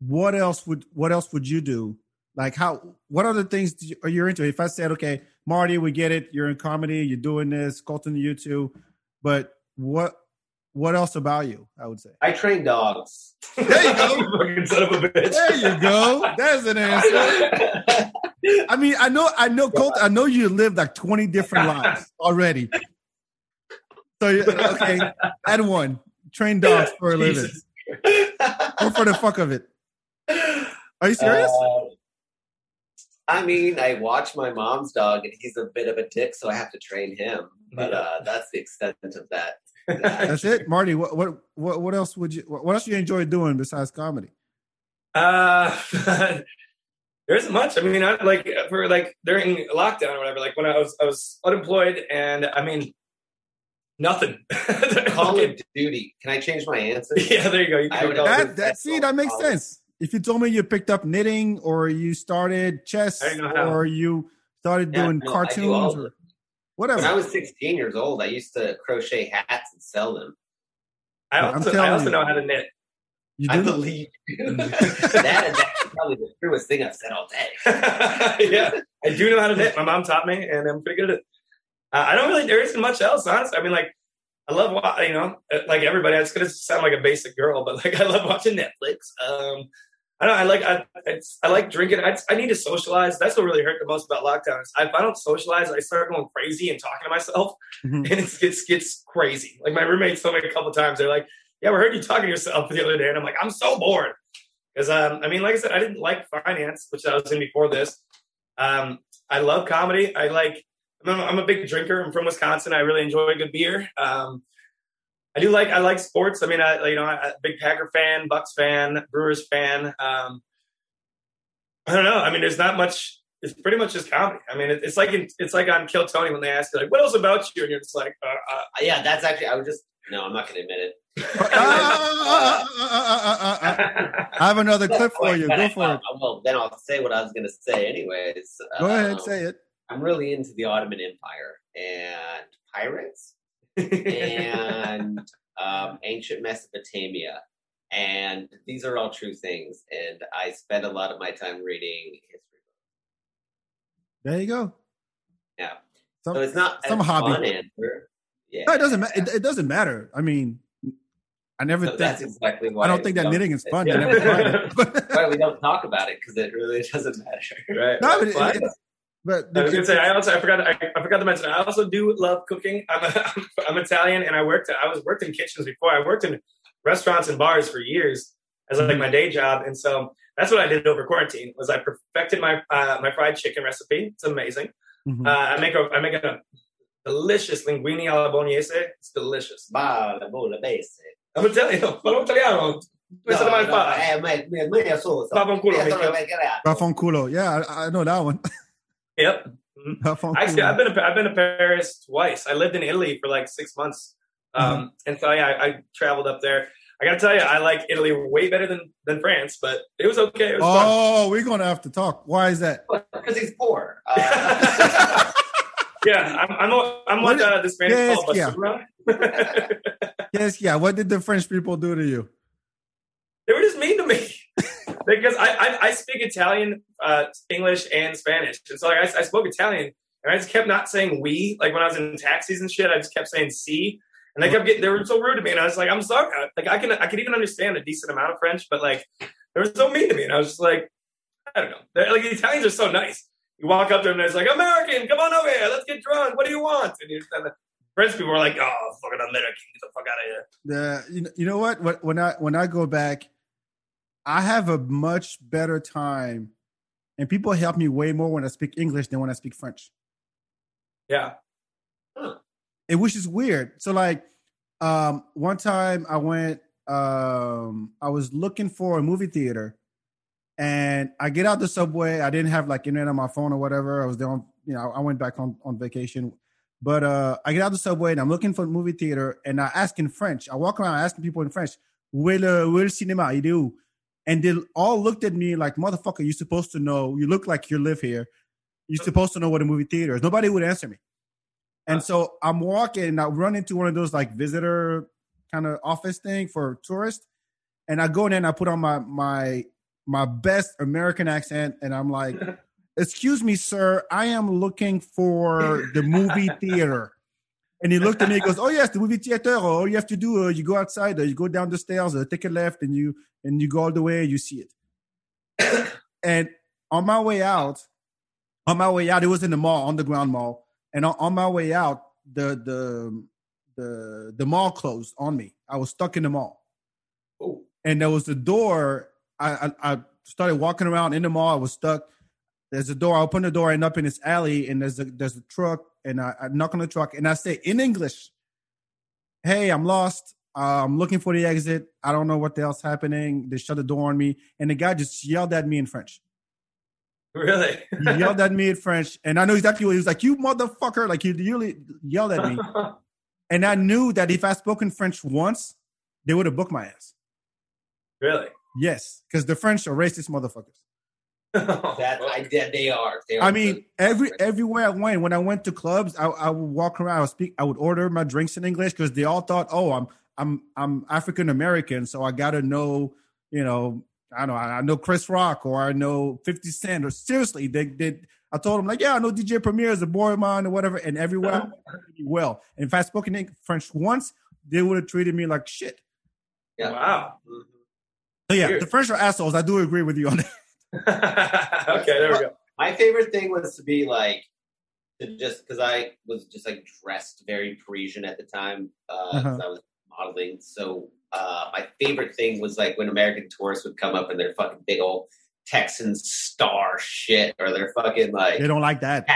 what else would what else would you do? Like how? What other things do you, are you into? If I said, okay, Marty, we get it. You're in comedy. You're doing this. Colton, you too. But what what else about you? I would say. I train dogs. There you go. Fucking son of a bitch. There you go. There's an answer. I mean, I know, I know, Colt. I know you lived like 20 different lives already. So okay, add one. Train dogs for a living, or for the fuck of it. Are you serious? Uh, I mean, I watch my mom's dog, and he's a bit of a dick, so I have to train him. But uh, that's the extent of that. That's it, Marty. What what what what else would you? What else you enjoy doing besides comedy? Uh, there isn't much. I mean, I like for like during lockdown or whatever. Like when I was I was unemployed, and I mean, nothing. Call of Duty. Can I change my answer? yeah, there you go. You I can would go. always- That that see that makes College. sense. If you told me you picked up knitting or you started chess I how. or you started Yeah, doing no, I do cartoons or whatever. When I was 16 years old, I used to crochet hats and sell them. I I'm also, telling I also you. know how to knit. you I do believe you. that is actually probably the truest thing I've said all day. yeah, I do know how to knit. My mom taught me, and I'm pretty good at it. Uh, I don't really. There isn't much else, honestly. I mean, like, I love you know, uh, like everybody. It's gonna sound like a basic girl, but like, I love watching Netflix. Um, I don't. I like. I. It's, I like drinking. I, I need to socialize. That's what really hurt the most about lockdown. Is if I don't socialize, I start going crazy and talking to myself, Mhm. and it gets gets crazy. Like my roommates told me a couple times. They're like, "Yeah, we heard you talking to yourself the other day," and I'm like, "I'm so bored." Because um, I mean, like I said, I didn't like finance, which I was in before this. Um, I love comedy. I like. I'm a, I'm a big drinker. I'm from Wisconsin. I really enjoy good beer. Um, I do like. I like sports. I mean, I you know, I, a big Packer fan, Bucks fan, Brewers fan. Um, I don't know. I mean, there's not much. It's pretty much just comedy. I mean, it, it's like in, it's like on Kill Tony when they ask you like, "What else about you?" and you're just like, uh, uh, yeah, that's actually, I would just, no, I'm not going to admit it. Ah, ah, ah, ah, ah, ah, ah. I have another clip for you. But Go I- for it. uh, Well, then I'll say what I was going to say anyways. Go ahead, Um, say it. I'm really into the Ottoman Empire and pirates and um, ancient Mesopotamia. And these are all true things. And I spend a lot of my time reading history books. There you go. Yeah. Some, So it's not some a hobby. fun answer. Yeah. no, it doesn't. Ma- it, it doesn't matter. I mean, I never think. that's exactly why I don't think that knitting is fun. I never tried it. But, why we don't talk about it because it really doesn't matter. right? no, but, it, it- but I was gonna say I also I forgot I, I forgot to mention I also do love cooking. I'm a, I'm Italian and I worked I was worked in kitchens before. I worked in restaurants and bars for years as like my day job, and so that's what I did over quarantine. Was I perfected my uh, my fried chicken recipe? It's amazing. Mhm. Uh, I make a I make a delicious linguine alla bolognese. It's delicious. Ba, la bola, base. I'm Italian. Parlo italiano. Questo No, è mai no, fa. eh, me, me, me so, so. Vaffanculo, Me minchia. sono creato. Vaffanculo. Yeah, I, I know that one. Yep. Vaffanculo. Actually, I've been to, I've been to Paris twice. I lived in Italy for like six months, um, and so yeah, I, I traveled up there. I gotta tell you, I like Italy way better than than France, but it was okay. It was Oh, we're gonna have to talk. Why is that? Because he's poor. Uh, yeah, I'm I'm, a, I'm What what uh, the Spanish Yes, call yeah. Yes, yeah. What did the French people do to you? they were just mean to me because I, I I speak Italian, uh, English, and Spanish, and so like, I, I spoke Italian, and I just kept not saying we. Like when I was in taxis and shit, I just kept saying si, and they kept getting they were so rude to me, and I was like, I'm sorry. Like I can I can even understand a decent amount of French, but like they were so mean to me, and I was just like, I don't know. They're, like the Italians are so nice. You walk up to them and it's like, American, come on over here, let's get drunk. What do you want? And, you, French people were like, oh, fucking American, get the fuck out of here. The you know, you know what? When I when I go back, I have a much better time, and people help me way more when I speak English than when I speak French. Yeah. it which is weird. So like, um, one time I went, um, I was looking for a movie theater, and I get out the subway. I didn't have like internet on my phone or whatever. I was there on, you know, I went back on on vacation. But uh, I get out the subway and I'm looking for a movie theater, and I ask in French. I walk around asking people in French, "Where le, where le cinéma? Il est où?" And they all looked at me like, "Motherfucker, you're supposed to know. You look like you live here. You're supposed to know what a movie theater is." Nobody would answer me. And so I'm walking and I run into one of those like visitor kind of office thing for tourists. And I go in there and I put on my my my best American accent and I'm like, excuse me, sir, I am looking for the movie theater. And he looked at me and goes, Oh yes, the movie theater. All you have to do, uh, you go outside, uh, you go down the stairs, uh, take a left, and you and you go all the way, you see it. and on my way out, on my way out, it was in the mall, underground mall. And on, on my way out, the the the the mall closed on me. I was stuck in the mall. Oh. And there was a door. I, I I started walking around in the mall. I was stuck. There's a door. I open the door, I end up in this alley, and there's a there's a truck, and I, I knock on the truck, and I say in English, "Hey, I'm lost. Uh, I'm looking for the exit. I don't know what the hell's happening." They shut the door on me, and the guy just yelled at me in French. Really? He yelled at me in French, and I know exactly what he was like. You motherfucker! Like he really yelled at me, and I knew that if I spoke in French once, they would have booked my ass. really? Yes, because the French are racist motherfuckers. That I did. They are. They are I mean, good. every everywhere I went, when I went to clubs, I, I would walk around, I would speak, I would order my drinks in English because they all thought, oh, I'm I'm I'm African American, so I gotta know, you know, I don't know, I know Chris Rock or I know Fifty Cent or seriously, they did. I told them like, yeah, I know DJ Premier is a boy of mine or whatever, and everywhere I went, they treated me well. And if I spoke in Eng- French once, they would have treated me like shit. Yeah. Wow. So yeah, Weird. the French are assholes. I do agree with you on that. okay, there we go. My favorite thing was to be like to just because I was just like dressed very Parisian at the time because Uh-huh. I was modeling. So uh, my favorite thing was like when American tourists would come up in their fucking big old Texan star shit or their fucking like They don't like that.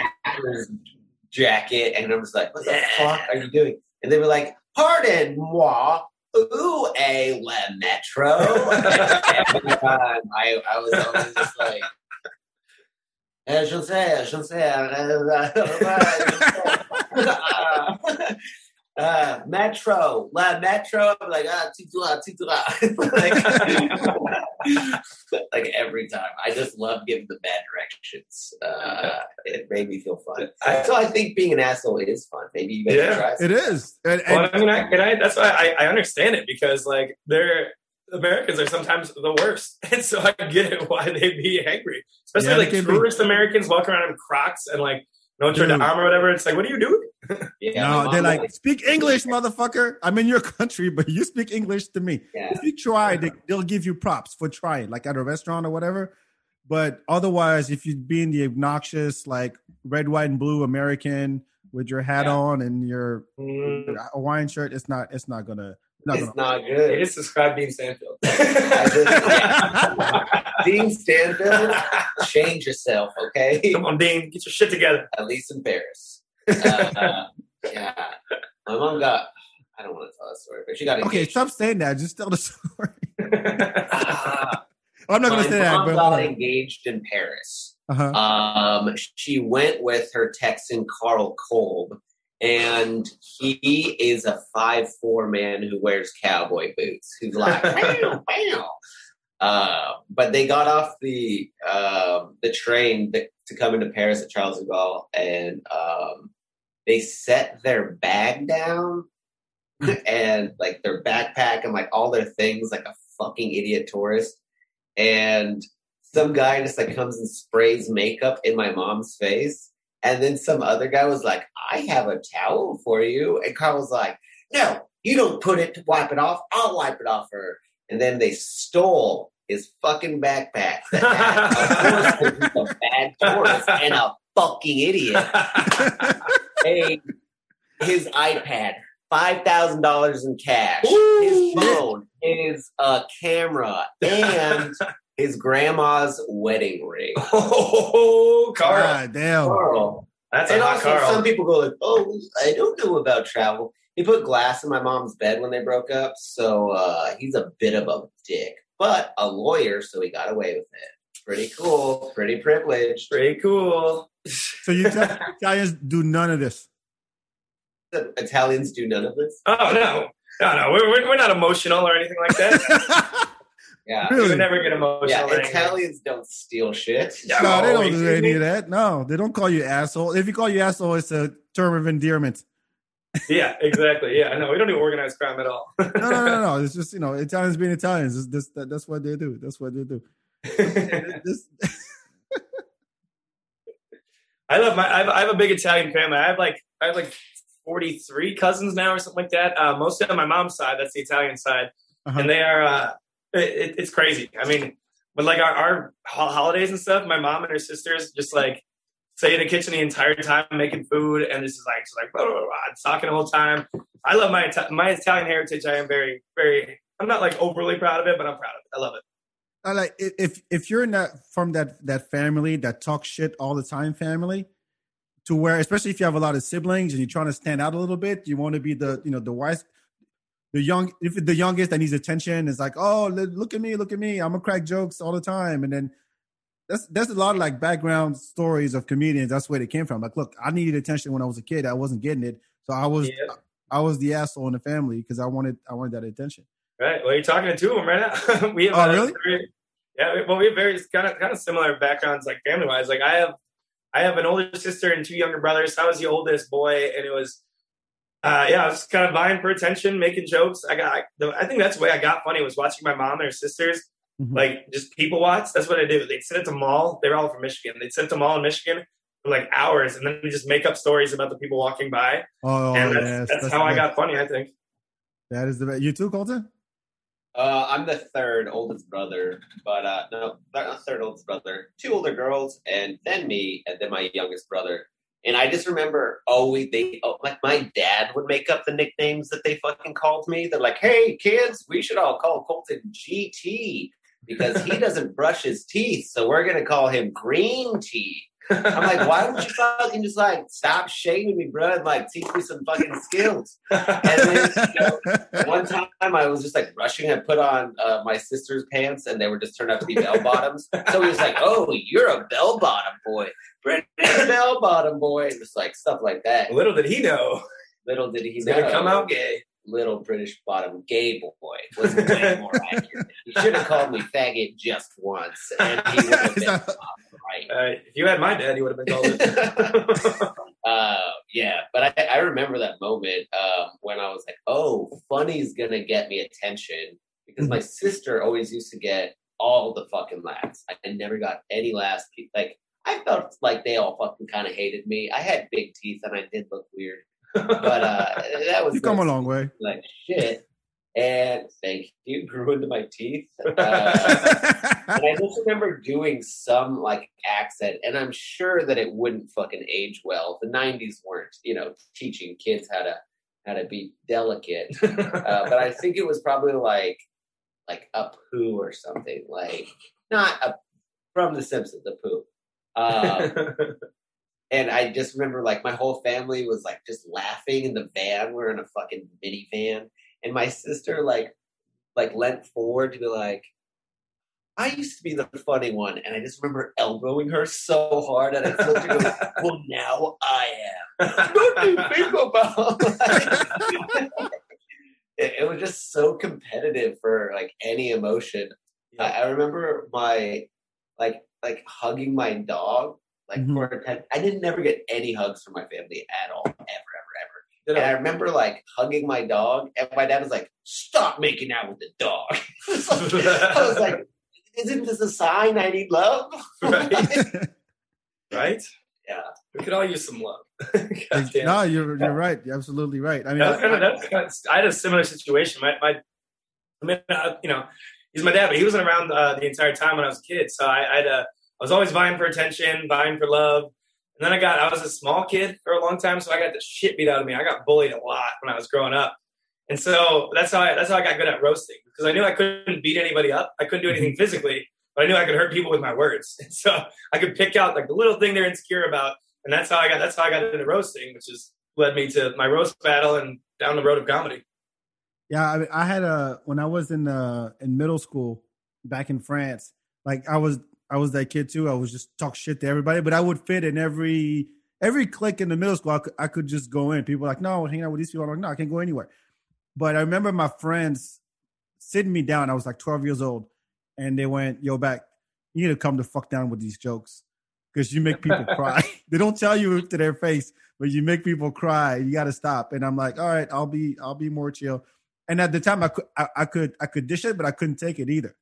Jacket, and I'm just like, what the fuck are you doing? And they were like, pardon moi. Ooh, a le metro. Every time I, I was always just like, eh, je sais, je sais, uh, metro, la metro. I'm like, ah, titura, titura. like, like every time. I just love giving the bad directions. Uh, it made me feel fun. I- so I think being an asshole is fun. Maybe you guys Yeah, should try It is. And, and Well, I mean, I, and I, that's why I, I understand it because like they're Americans are sometimes the worst, and so I get it why they'd be angry, especially Yeah, like can be. tourist Americans walking around in Crocs and like Notre Dude. Dame or whatever. It's like, what are you doing? Yeah, no, they're like, always- speak English, motherfucker. I'm in your country, but you speak English to me. yeah. If you try, they, they'll give you props for trying, like at a restaurant or whatever. But otherwise, if you being the obnoxious, like red, white, and blue American with your hat Yeah. on and your Mm, Hawaiian shirt, it's not. It's not gonna. Not It's gonna not they good. just described Dean Stanfield. Dean Stanfield, change yourself, okay? Come on, Dean, get your shit together. At least in Paris. Uh, yeah. My mom got, I don't want to tell that story, but she got okay, engaged. stop saying that. Just tell the story. Ah, I'm not gonna say that. My mom got engaged in Paris. uh-huh. Um, she went with her Texan Carl Kolb, and he is a five four man who wears cowboy boots. Who's like, bam. Uh, but they got off the um, the train to come into Paris at Charles de Gaulle, and um, they set their bag down hmm. and like their backpack and like all their things, like a fucking idiot tourist. And some guy just like comes and sprays makeup in my mom's face. And then some other guy was like, I have a towel for you. And Carl was like, No, you don't put it to wipe it off. I'll wipe it off for her. And then they stole his fucking backpack that had a, a bad tourist and a fucking idiot. A, his iPad, five thousand dollars in cash, his phone, his uh, camera, and his grandma's wedding ring. oh, Carl. God damn. Carl, That's and hot also, car. some people go like, "Oh, I don't know about travel." He put glass in my mom's bed when they broke up, so uh, he's a bit of a dick, but a lawyer, so he got away with it. Pretty cool, pretty privileged. Pretty cool. So you tell Italians do none of this. The Italians do none of this. Oh no, no, no. We're we're, we're not emotional or anything like that. Yeah, we really? would never get emotional. yeah. or. Italians don't steal shit. Yeah. No, they don't do any of that. No, they don't call you asshole. If you call you asshole, it's a term of endearment. Yeah, exactly. Yeah, no, we don't do organized crime at all. No, no, no, no. It's just you know Italians being Italians. It's this, that's what they do. That's what they do. This- I love my. I have, I have a big Italian family. I have like I have like forty three cousins now or something like that. Uh, most of them on my mom's side. That's the Italian side, Uh-huh. and they are. Uh, it, it, it's crazy. I mean, but like our, our ho- holidays and stuff. My mom and her sisters just like stay in the kitchen the entire time making food, and this is like she's like blah, blah, blah, talking the whole time. I love my my Italian heritage. I am very very. I'm not like overly proud of it, but I'm proud of it. I love it. I like if if you're in that from that that family that talks shit all the time family to where especially if you have a lot of siblings and you're trying to stand out a little bit you want to be the you know the wise the young if the youngest that needs attention is like oh look at me look at me i'm gonna crack jokes all the time. And then that's that's a lot of like background stories of comedians that's where they came from. Like look i needed attention when i was a kid i wasn't getting it so i was Yeah. i was the asshole in the family because i wanted i wanted that attention Right. Well, you're talking to two of them right now. we have. Oh, really? very- yeah. we- Well, we have very kind of kind of similar backgrounds, like family wise. Like I have, I have an older sister and two younger brothers. I was the oldest boy, and it was, uh, yeah, I was kind of vying for attention, making jokes. I got. the- I think that's the way I got funny was watching my mom and her sisters Mhm. like just people watch. That's what I do. They'd sit at the mall. They were all from Michigan. They'd sit at the mall in Michigan for like hours, and then we just make up stories about the people walking by. oh and that's, yes that's, that's how I got funny. I think. that is the best. you too colton Uh, I'm the third oldest brother, but uh, no, not third oldest brother. Two older girls, and then me, and then my youngest brother. And I just remember always they oh, like my dad would make up the nicknames that they fucking called me. They're like, "Hey kids, we should all call Colton GT because he doesn't brush his teeth, so we're gonna call him Green Tea." I'm like, why don't you fucking just like stop shaming me, bro, and like teach me some fucking skills? And then you know, one time I was just like rushing. I put on uh, my sister's pants and they were just turned out to be bell bottoms. so he was like, "Oh, you're a bell bottom boy, Brent, bell bottom boy," and just like stuff like that. Little did he know. Little did he He's know, gonna come out gay. little British bottom gay boy was way more accurate. He should have called me faggot just once, and he would have been right. Uh, if you had my dad, you would have been called it. uh, yeah, but I, I remember that moment um, when I was like, "Oh, funny's gonna get me attention," because my sister always used to get all the fucking laughs. I never got any laughs. Like I felt like they all fucking kind of hated me. I had big teeth and I did look weird, but uh, that was you come a long way like shit. And thank you, grew into my teeth. Uh, and I just remember doing some like accent, and I'm sure that it wouldn't fucking age well. The '90s weren't, you know, teaching kids how to how to be delicate. Uh, but I think it was probably like like a poo or something, like not a from The Simpsons, the poo. Um, and I just remember like my whole family was like just laughing in the van. We're in a fucking minivan, and my sister like like leant forward to be like, I used to be the funny one, and I just remember elbowing her so hard, and I flipped her. and goes, well, now I am. What do you think about? it, it was just so competitive for like any emotion. I, I remember my like like hugging my dog like Mhm. for a ten, I didn't never get any hugs from my family at all, ever, ever, ever. You And I remember like hugging my dog, and my dad was like, "Stop making out with the dog." I was like, "Isn't this a sign I need love?" Right. right? Yeah. We could all use some love. No, you're you're right. You're absolutely right. I mean, That's kind I- of, that's kind of, I had a similar situation. My, my I mean, uh, you know, he's my dad, but he wasn't around uh, the entire time when I was a kid. So I, I had a, I was always vying for attention, vying for love. And then I got, I was a small kid for a long time, so I got the shit beat out of me. I got bullied a lot when I was growing up, and so that's how I, that's how I got good at roasting because I knew I couldn't beat anybody up. I couldn't do anything physically, but I knew I could hurt people with my words. And so I could pick out like the little thing they're insecure about and that's how I got that's how I got into roasting, which has led me to my roast battle and down the road of comedy. Yeah, I, I had a when I was in uh in middle school back in France. Like I was I was that kid too. I was just talk shit to everybody, but I would fit in every every clique in the middle school. I could, I could just go in. People were like, no, hang out with these people. I'm like, no, I can't go anywhere. But I remember my friends sitting me down. I was like 12 years old, and they went, "Yo, Bak, you need to come the fuck down with these jokes because you make people cry. they don't tell you to their face, but you make people cry. You got to stop." And I'm like, "All right, I'll be, I'll be more chill." And at the time, I could, I, I could, I could dish it, but I couldn't take it either.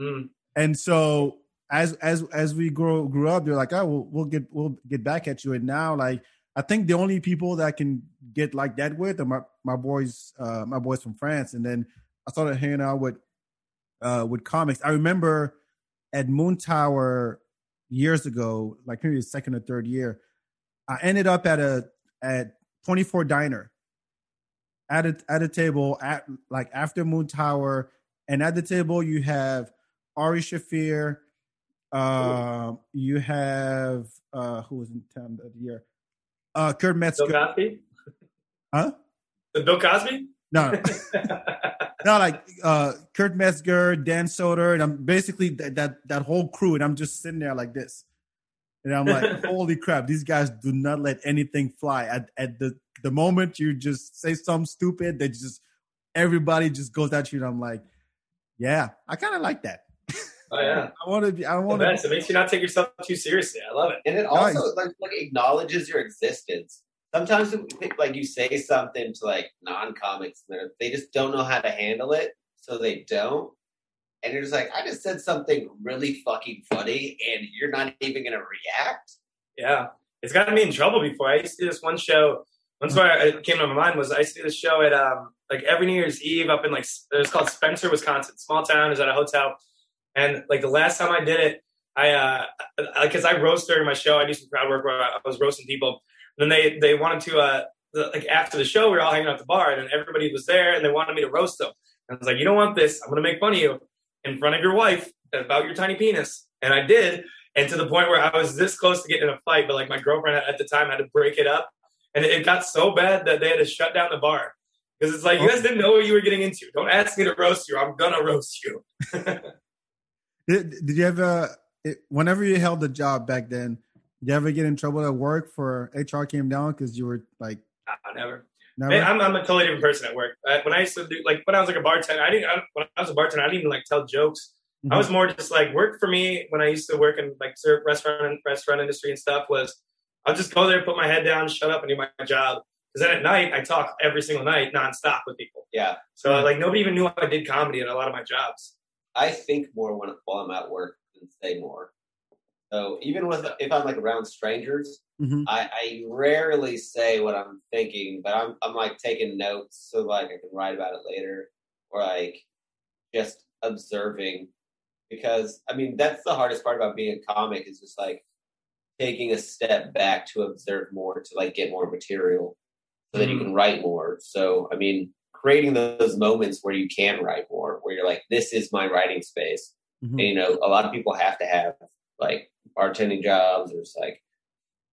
Mm. And so as as as we grow grew up, they're like, "Oh, we'll, we'll get we'll get back at you." And now, like, I think the only people that can get like that with are my my boys, uh, my boys from France. And then I started hanging out with uh with comics. I remember at Moontower years ago, like maybe the second or third year, I ended up at a at 24 Diner at a at a table at like after Moontower, and at the table you have Ari Shaffir. uh, you have uh, who was in town that year? Uh, Kurt Metzger. Bill Cosby. Huh? The Bill Cosby. No, no, no, like uh, Kurt Metzger, Dan Soder, and I'm basically that, that that whole crew, and I'm just sitting there like this, and I'm like, holy crap, these guys do not let anything fly. At at the the moment you just say something stupid, they just everybody just goes at you, and I'm like, yeah, I kind of like that. Oh yeah, I want to be. I want to. It makes you not take yourself too seriously. I love it. And it also like, like acknowledges your existence. Sometimes like you say something to like non-comics, and they're- they just don't know how to handle it, so they don't. And you're just like, I just said something really fucking funny, and you're not even gonna react. Yeah, it's gotten me in trouble before. I used to do this one show. One story that came to my mind was I used to do this show at um like every New Year's Eve up in like it was called Spencer, Wisconsin, small town. It was at a hotel, and like the last time I did it, I uh because I roast during my show. I do some crowd work where I was roasting people. And then they they wanted to uh the, like after the show we were all hanging out at the bar and then everybody was there and they wanted me to roast them. And I was like, you don't want this. I'm gonna make fun of you in front of your wife about your tiny penis, and I did. And to the point where I was this close to getting in a fight, but like my girlfriend at the time had to break it up, and it got so bad that they had to shut down the bar because it's like you guys didn't know what you were getting into. Don't ask me to roast you. I'm gonna roast you. Did, did you ever, it, whenever you held the job back then, did you ever get in trouble at work for HR came down because you were like, Nah, never. never? Man, I'm, I'm a totally different person at work. I, when I used to do like when I was like a bartender, I didn't. I, when I was a bartender, I didn't even like tell jokes. Mhm. I was more just like work for me when I used to work in like serve restaurant and restaurant industry and stuff. Was I'll just go there, put my head down, shut up, and do my job. Because then at night I talk every single night nonstop with people. Yeah, So like nobody even knew I did comedy at a lot of my jobs. I think more when while I'm at work than say more. So even with if I'm like around strangers, Mhm. I, I rarely say what I'm thinking, but I'm I'm like taking notes so like I can write about it later, or like just observing. Because I mean that's the hardest part about being a comic is just like taking a step back to observe more to like get more material, so that you can write more. So I mean creating those moments where you can write more, where you're like, this is my writing space. Mhm. And you know, a lot of people have to have like bartending jobs or like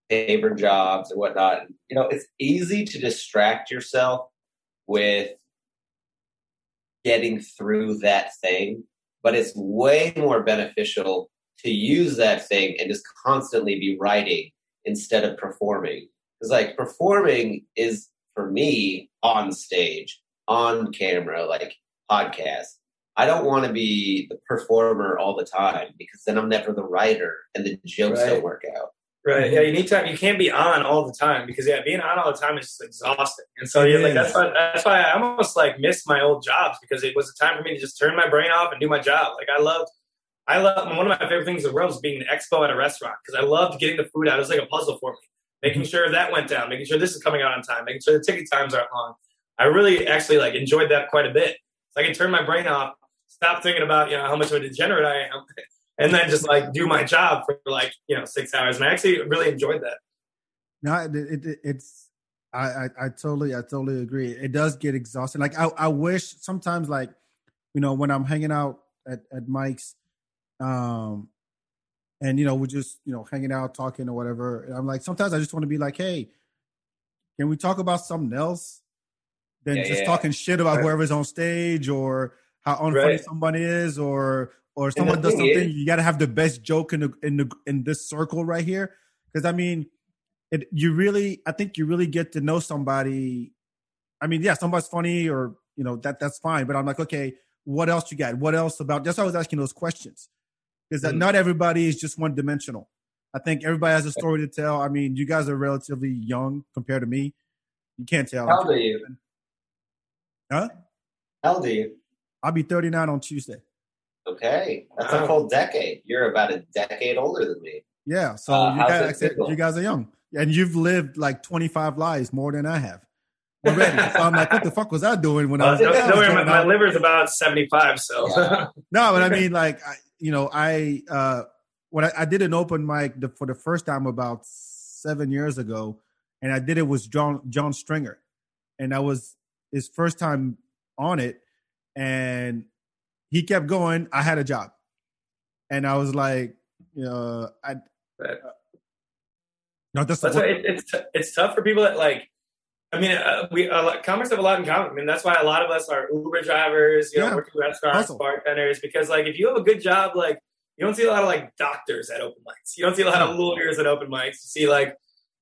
paper jobs or whatnot. And, you know, it's easy to distract yourself with getting through that thing, but it's way more beneficial to use that thing and just constantly be writing instead of performing. Because like performing is for me on stage, on camera, like podcast. I don't want to be the performer all the time because then I'm never the writer and the jokes Right. don't work out. Right. Yeah, you need time. You can't be on all the time because yeah, being on all the time is just exhausting. And so yeah, like that's why that's why I almost like miss my old jobs because it was a time for me to just turn my brain off and do my job. Like I loved, I love one of my favorite things in the world is being an expo at a restaurant because I loved getting the food out. It was like a puzzle for me, making Mm-hmm. sure that went down, making sure this is coming out on time, making sure the ticket times aren't long. I really actually like enjoyed that quite a bit. So I can turn my brain off, stop thinking about you know how much of a degenerate I am, and then just like do my job for like you know six hours. And I actually really enjoyed that. No, it, it, it- it's I, I I totally I totally agree. It does get exhausting. Like I I wish sometimes like you know when I'm hanging out at at Mike's, um, and you know we're just you know hanging out, talking or whatever. And I'm like, sometimes I just want to be like, hey, can we talk about something else than Yeah, just yeah. talking shit about Right. whoever's on stage or how unfunny Right. someone is or or someone does something. is- you got to have the best joke in the in the in this circle right here because I mean, it you really I think you really get to know somebody. I mean, yeah, somebody's funny or you know that that's fine, but I'm like, okay, what else you got? What else about? That's why I was asking those questions because Hmm. Mm. not everybody is just one dimensional. I think everybody has a story to tell. I mean, you guys are relatively young compared to me. You can't tell. How old are you? Huh? How old are you? I'll be 39 on Tuesday. Okay, that's a whole decade. You're about a decade older than me. Yeah, so Uh, you guys, it like I said, feel? you guys are young, and you've lived like 25 lives more than I have already. so I'm like, what the fuck was I doing when I Uh, was? don't, when I don't was worry, my, going my liver's about 75, so. Yeah. No, but I mean, like, I, you know, I uh when I, I did an open mic the, for the first time about seven years ago, and I did it with John John Stringer, and I was his first time on it, and he kept going. I had a job, and I was like, you know, I. Right. No, that's, it, it's it's tough for people that like. I mean, uh, we a lot, comics have a lot in common. I mean, that's why a lot of us are Uber drivers, you know, Yeah. working restaurants, Hustle. bartenders. Because like, if you have a good job, like you don't see a lot of like doctors at open mics. You don't see a lot of lawyers at open mics. You see like,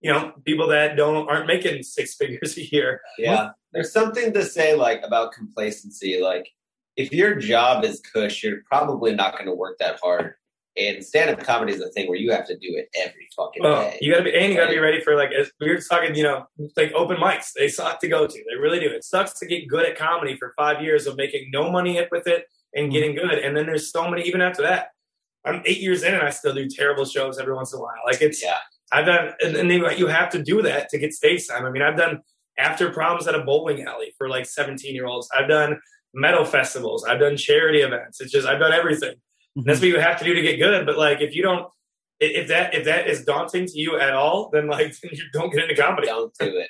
you know, people that don't aren't making six figures a year. Yeah. There's something to say like about complacency. Like if your job is cush, you're probably not going to work that hard. And stand-up comedy is a thing where you have to do it every fucking Well, day. you gotta be, and you gotta be ready for like, as we were just talking, you know, like open mics. They suck to go to. They really do. It sucks to get good at comedy for five years of making no money with it and mm-hmm. getting good. And then there's so many, even after that. I'm eight years in and I still do terrible shows every once in a while. Like it's, yeah. I've done, and, and then you have to do that to get stage time. I mean, I've done after problems at a bowling alley for like 17 year olds. I've done metal festivals. I've done charity events. It's just, I've done everything. And that's what you have to do to get good. But like, if you don't, if that if that is daunting to you at all, then like then you don't get into comedy. Don't do it.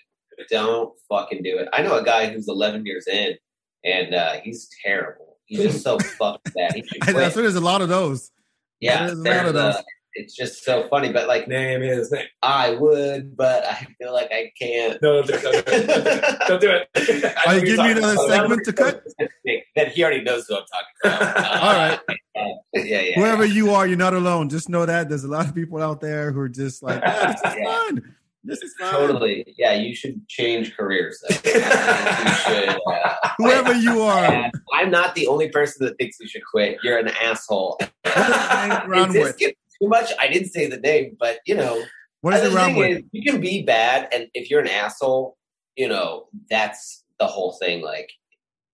Don't fucking do it. I know a guy who's 11 years in, and uh, he's terrible. He's just so fucking bad. He should I, quit. so there's a lot of those. yeah, there's a lot of those. uh, it's just so funny. But like, Name is name. I would, but I feel like I can't. No, don't do it. Don't do it. Don't do it. Are you giving me another segment to cut? Then he already knows who I'm talking about. Uh, All right. yeah, yeah. Whoever you are, you're not alone. Just know that there's a lot of people out there who are just like, yeah, this is Yeah. fun. This is fun. Totally. Yeah, you should change careers. You should. Uh, Whoever you are. I'm not the only person that thinks you should quit. You're an asshole. What does it hang around If this with? gets too much. I didn't say the name, but you know, What is the it around thing with? is, you can be bad, and if you're an asshole, you know that's the whole thing. Like,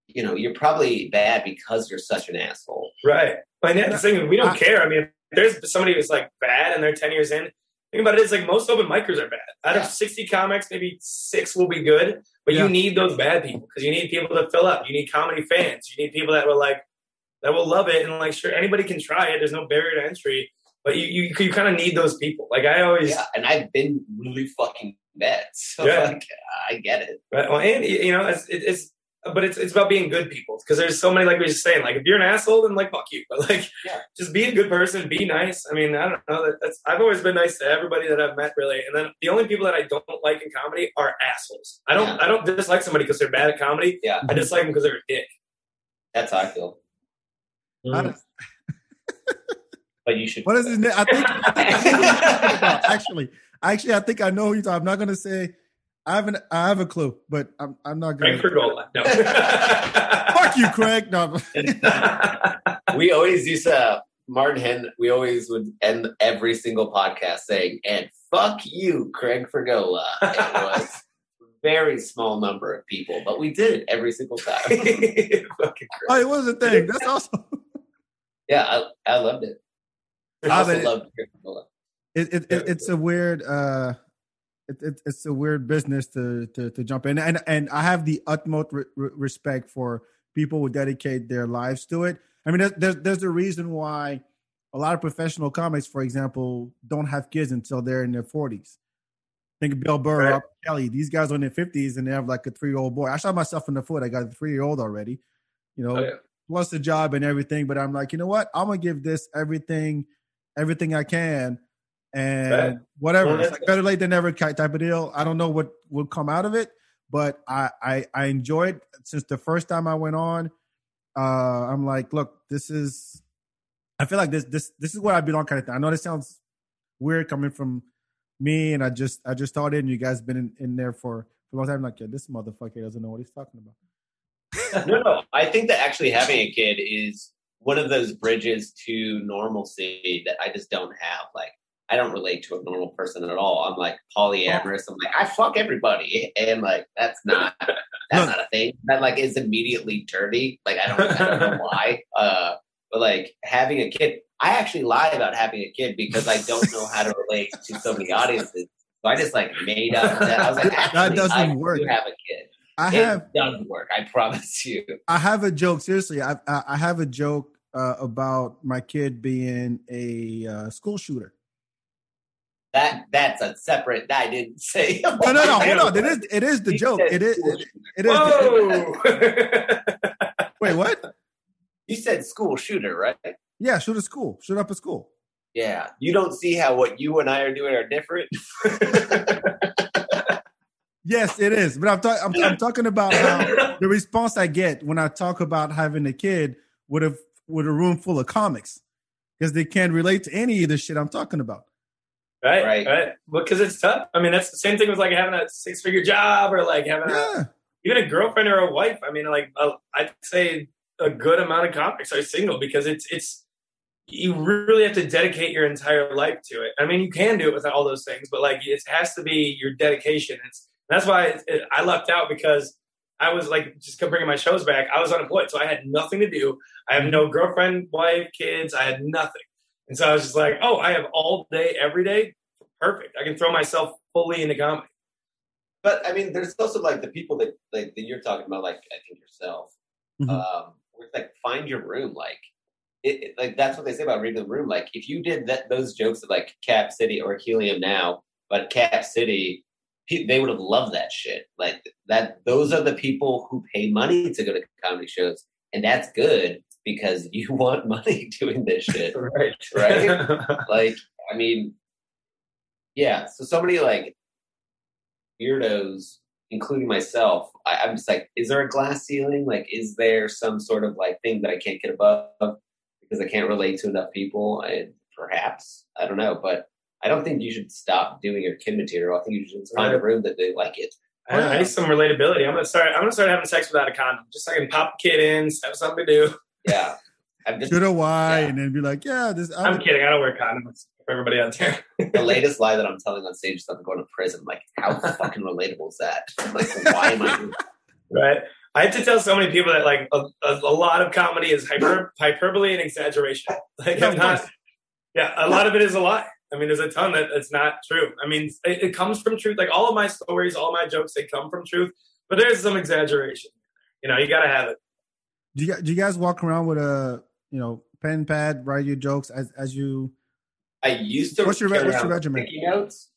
you know, you're probably bad because you're such an asshole. Right. But yeah, the thing is, we don't I- care. I mean, if there's somebody who's like bad and they're 10 years in. Think about it is like most open micers are bad. Out Yeah. of 60 comics, maybe six will be good, but Yeah. you need those bad people because you need people to fill up. You need comedy fans. You need people that will like, that will love it. And like, sure, anybody can try it. There's no barrier to entry, but you, you, you kind of need those people. Like I always, Yeah, and I've been really fucking bad, so Yeah. like I get it. Right. Well, and you know, it's, it's but it's it's about being good people because there's so many like we were just saying like if you're an asshole then like fuck you but like Yeah. just be a good person be nice I mean I don't know that, that's I've always been nice to everybody that I've met really and then the only people that I don't like in comedy are assholes I don't Yeah. I don't dislike somebody because they're bad at comedy Yeah. I dislike them because they're a dick That's how I feel. Mm. How does- But you should. What is his name? I think, I think I know who you're talking about, actually. Actually, I think I know who you're talking. I'm not going to say. I haven't. I have a clue, but I'm. I'm not going. To Pergola no Fuck you, Craig. No. we always used to Martin Hen. We always would end every single podcast saying, "And fuck you, Craig Fergola." It was a very small number of people, but we did it every single time. Oh, it was a thing. That's awesome. yeah, I, I loved it. I also it- loved Craig Fergola. It, it, it it's a weird. uh it, it, it's a weird business to, to to jump in, and and I have the utmost re- re- respect for people who dedicate their lives to it. I mean, there's, there's a reason why a lot of professional comics, for example, don't have kids until they're in their forties. Think of Bill Burr, Right. Robert Kelly. These guys are in their fifties and they have like a three year old boy. I shot myself in the foot. I got a three year old already. You know, Oh, yeah. plus the job and everything. But I'm like, you know what? I'm gonna give this everything everything I can, and Right. whatever. Well, it's like better late than never type of deal. I don't know what will come out of it, but I I, I enjoyed since the first time I went on. Uh, I'm like, look, this is. I feel like this this this is where I belong, kind of thing. I know this sounds weird coming from me, and I just I just started, and you guys been in, in there for, for a long time. Like, yeah, this motherfucker doesn't know what he's talking about. no, no. I think that actually having a kid is one of those bridges to normalcy that I just don't have. Like, I don't relate to a normal person at all. I'm like polyamorous. I'm like, I fuck everybody, and like that's not that's No. not a thing. That like is immediately dirty. Like I don't, I don't know why. Uh, but like having a kid, I actually lie about having a kid because I don't know how to relate to so many audiences. So I just like made up that. I was like, That doesn't I work. Do have a kid. I it have does work. I promise you. I have a joke. Seriously, I I, I have a joke uh, about my kid being a uh, school shooter. That that's a separate. I didn't say. No, no, no. Hold on. It is it is the He joke. It is it, it is. The, wait, what? You said school shooter, right? Yeah, shoot a school. Shoot up a school. Yeah. You don't see how what you and I are doing are different. Yes, it is. But I'm, ta- I'm, I'm talking about how the response I get when I talk about having a kid with a with a room full of comics because they can't relate to any of the shit I'm talking about. right, Right. right, Because it's tough. I mean, that's the same thing with like having a six-figure job or like having a, even a girlfriend or a wife. I mean, like I'd say a good amount of comics are single because it's it's you really have to dedicate your entire life to it. I mean, you can do it without all those things, but like it has to be your dedication. It's that's why it, it, I lucked out because I was like just kept bringing my shows back. I was unemployed, so I had nothing to do. I have no girlfriend, wife, kids. I had nothing, and so I was just like, oh, I have all day, every day. Perfect. I can throw myself fully into comedy. But I mean, there's also like the people that like that you're talking about, like I think yourself. Mhm. Um, where it's like find your room, like. It, it- like that's what they say about reading the room. Like if you did that, those jokes at like Cap City or Helium now, but Cap City, pe- they would have loved that shit. Like that, those are the people who pay money to go to comedy shows, and that's good because you want money doing this shit. Right. Right? like i mean yeah so so many like weirdos including myself I, i'm just like is there a glass ceiling like is there some sort of like thing that i can't get above because i can't relate to enough people perhaps i don't know but i don't think you should stop doing your kid material i think you should find a room that they like it I, I need some relatability. I'm gonna start. I'm gonna start having sex without a condom, just so I can pop a kid in, have something to do. yeah i'm just should have why, Yeah. and then be like, yeah, this. I'm I'm, kidding. I don't wear condoms for everybody out there. the latest lie that i'm telling on stage is that i'm going to prison like how fucking relatable is that like why am i right. I have to tell so many people that like a, a, a lot of comedy is hyper, hyperbole and exaggeration. Like Yeah, I'm not. Yeah, a lot of it is a lie. I mean, there's a ton that it's not true. I mean, it, it comes from truth. Like all of my stories, all my jokes, they come from truth. But there's some exaggeration. You know, you got to have it. do you do you guys walk around with a you know pen pad, write your jokes as as you? I used to. What's your what's your around regimen? Sticky notes.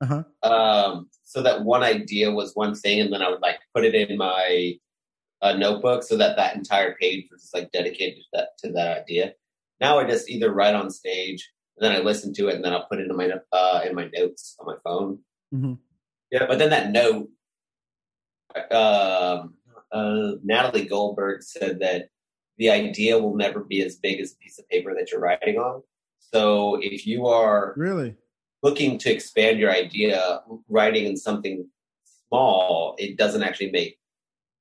Uh-huh. Um, so that one idea was one thing, and then I would like put it in my uh, notebook, so that that entire page was just like dedicated to that to that idea. Now I just either write on stage, and then I listen to it, and then I'll put it in my uh, in my notes on my phone. Mhm. Yeah, but then that note, um, uh, Natalie Goldberg said that the idea will never be as big as a piece of paper that you're writing on. So if you are Really? looking to expand your idea, writing in something small, it doesn't actually make.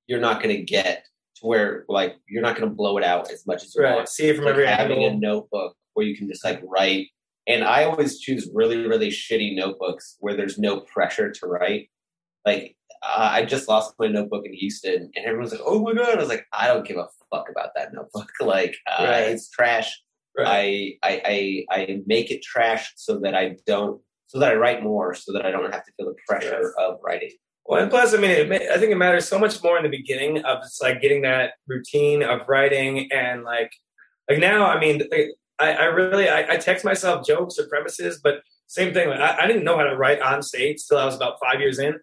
You're not going to get to where like you're not going to blow it out as much as you Right. want. See it from Like every having a notebook where you can just like write. And I always choose really, really shitty notebooks where there's no pressure to write. Like uh, I just lost my notebook in Houston, and everyone's like, "Oh my god!" I was like, "I don't give a fuck about that notebook. like uh, Right. it's trash." Right. I, I I I make it trash so that I don't so that I write more so that I don't have to feel the pressure Yes. of writing. Well, and plus, I mean, it, I think it matters so much more in the beginning of just like getting that routine of writing and like, like now, I mean, like, I, I really, I, I text myself jokes or premises, but same thing. Like, I, I didn't know how to write on stage till I was about five years in,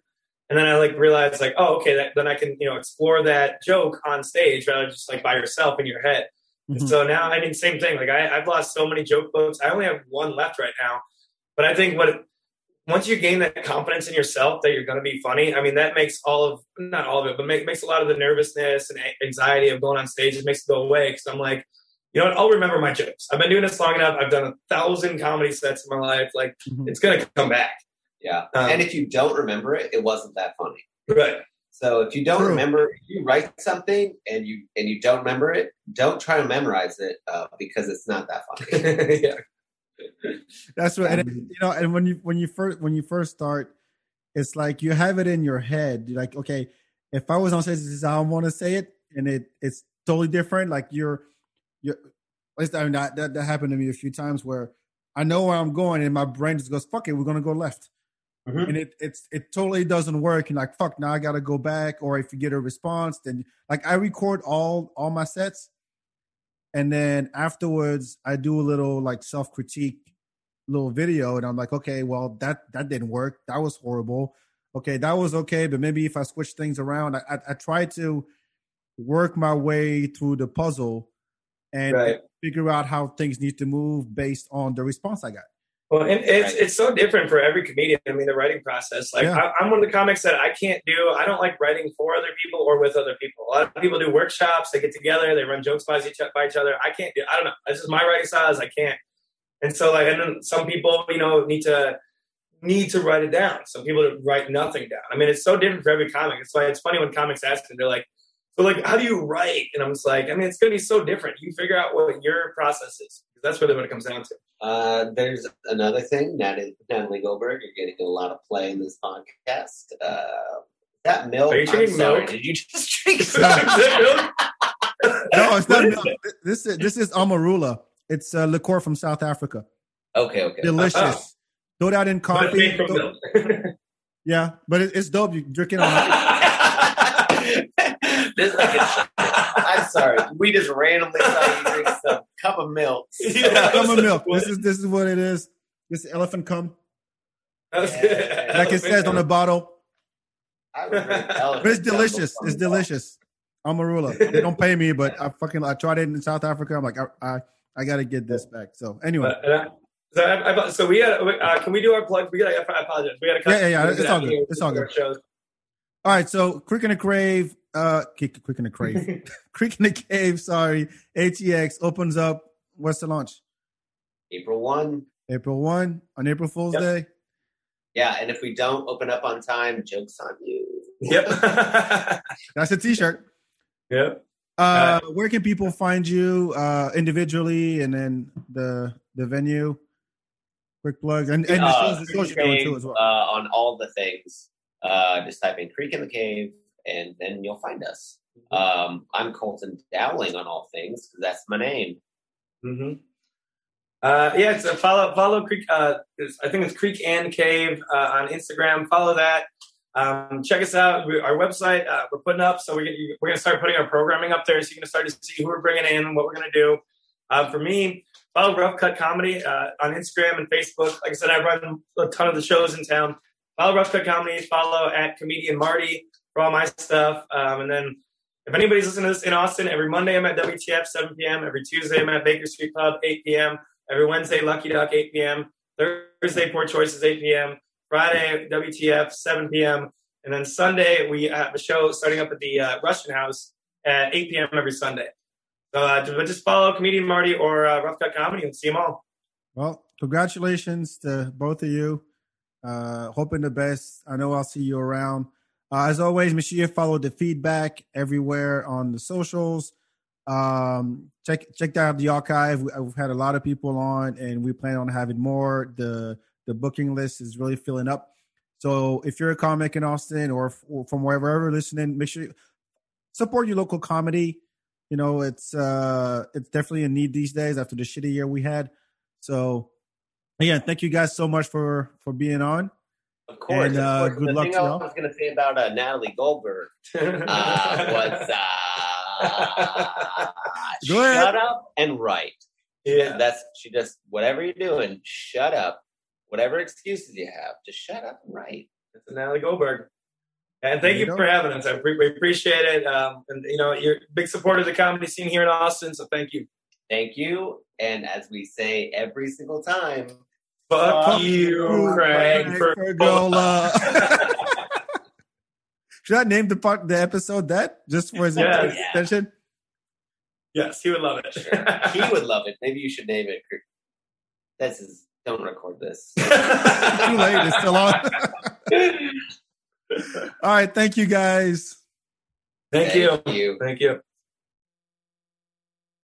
and then I like realized like, oh, okay, that, then I can you know explore that joke on stage rather than just like by yourself in your head. Mm-hmm. So now, I mean, same thing. Like I, I've lost so many joke books. I only have one left right now. But I think what once you gain that confidence in yourself that you're going to be funny, I mean, that makes all of not all of it, but make, makes a lot of the nervousness and anxiety of going on stage. It makes it go away because I'm like, you know what? I'll remember my jokes. I've been doing this long enough. I've done a thousand comedy sets in my life. Like, mm-hmm. it's going to come back. Yeah. Um, and if you don't remember it, it wasn't that funny. Right. So if you don't True. remember, if you write something and you and you don't remember it, don't try to memorize it uh, because it's not that funny. yeah. That's what and, you know. And when you when you first when you first start, it's like you have it in your head. You're like, okay, if I was on stage, this is how I want to say it, and it it's totally different. Like you're you're. I mean, that, that that happened to me a few times where I know where I'm going, and my brain just goes, "Fuck it, we're gonna go left." Mm-hmm. and it it's it totally doesn't work and like fuck now i gotta go back or if you get a response then like i record all all my sets and then afterwards i do a little like self-critique little video and i'm like okay well that that didn't work that was horrible okay that was okay but maybe if i switch things around i i, I try to work my way through the puzzle and right. figure out how things need to move based on the response i got well, and it's it's so different for every comedian. I mean, the writing process. Like, yeah. I, am one of the comics that I can't do. I don't like writing for other people or with other people. A lot of people do workshops. They get together. They run jokes by each, by each other. I can't do. I don't know. This is my writing style. Is I can't. And so, like, and then some people, you know, need to need to write it down. Some people write nothing down. I mean, it's so different for every comic. It's why it's funny when comics ask them, they're like, "So, like, how do you write?" And I'm just like, I mean, it's going to be so different. You figure out what your process is. That's really what it comes down to. Uh, there's another thing, Natalie, Natalie Goldberg. You're getting a lot of play in this podcast. Uh, that milk. Are you drinking milk? Did you just drink milk? no, it's not milk. This is this is Amarula. It's a liqueur from South Africa. Okay, okay. Delicious. Uh-huh. Throw that in coffee. yeah, but it's dope. You drink it on. This like a, I'm sorry. We just randomly saw you drink some cup of milk. Yeah, cup of milk. This is this is what it is. This elephant cum. Yeah. Like it says on the bottle. but it's delicious. It's delicious. Amarula. They don't pay me, but I fucking I tried it in South Africa. I'm like I I, I got to get this back. So anyway. so, I, I, so we got. Uh, can we do our plugs? We got. I apologize. We got to. Yeah, yeah, yeah. It's all good. It's all good. Shows. All right, so Creek and a Crave, uh, kick, Creek in the Crave, Creek and the Cave. Sorry, ATX opens up. What's the launch? April one. April one on April Fool's yep. Day. Yeah, and if we don't open up on time, jokes on you. Yep, that's a T-shirt. Yep. Uh, uh, where can people find you uh, individually, and then the the venue? Quick plug and, and uh, the social too as well. Uh, on all the things. Uh, just type in Creek and the Cave, and then you'll find us. Mm-hmm. Um, I'm Colton Dowling on all things because that's my name. Mm-hmm. Uh, yeah, so follow follow Creek. Uh, I think it's Creek and Cave uh, on Instagram. Follow that. Um, check us out. We, our website uh, we're putting up, so we're gonna, we're gonna start putting our programming up there. So you're gonna start to see who we're bringing in, what we're gonna do. Uh, for me, follow Rough Cut Comedy uh, on Instagram and Facebook. Like I said, I run a ton of the shows in town follow Rough Cut Comedy, follow at Comedian Marty for all my stuff. Um, and then if anybody's listening to this in Austin, every Monday I'm at WTF 7 p.m. Every Tuesday I'm at Baker Street Club 8 p.m. Every Wednesday Lucky Duck 8 p.m. Thursday Poor Choices 8 p.m. Friday WTF 7 p.m. And then Sunday we have a show starting up at the uh, Russian House at 8 p.m. every Sunday. So uh, just follow Comedian Marty or uh, Rough Cut Comedy and see them all. Well, congratulations to both of you. Uh, hoping the best. I know I'll see you around. Uh, as always, make sure you follow the FeedBak everywhere on the socials. Um, check check out the archive. We've had a lot of people on, and we plan on having more. the The booking list is really filling up. So if you're a comic in Austin or, or from wherever listening, make sure you support your local comedy. You know, it's uh, it's definitely a need these days after the shitty year we had. So Again, thank you guys so much for for being on. Of course. And, uh, of course. Good the luck thing to I y'all. was going to say about uh, Natalie Goldberg uh, was uh, shut up and write. Yeah, that's she just whatever you're doing, shut up. Whatever excuses you have, just shut up and write. That's Natalie Goldberg. And thank you, you for having us. I we appreciate it. Um, and you know, you're a big supporter of the comedy scene here in Austin, so thank you. Thank you. And as we say every single time, Fuck, Fuck you, you, Craig. Craig Fergola. Fergola. Should I name the part the episode that just for his Yes. attention? yes, he would love it. he would love it. Maybe you should name it. This is don't record this. Too late. It's still on. All right. Thank you guys. Thank you. Thank you. Thank you.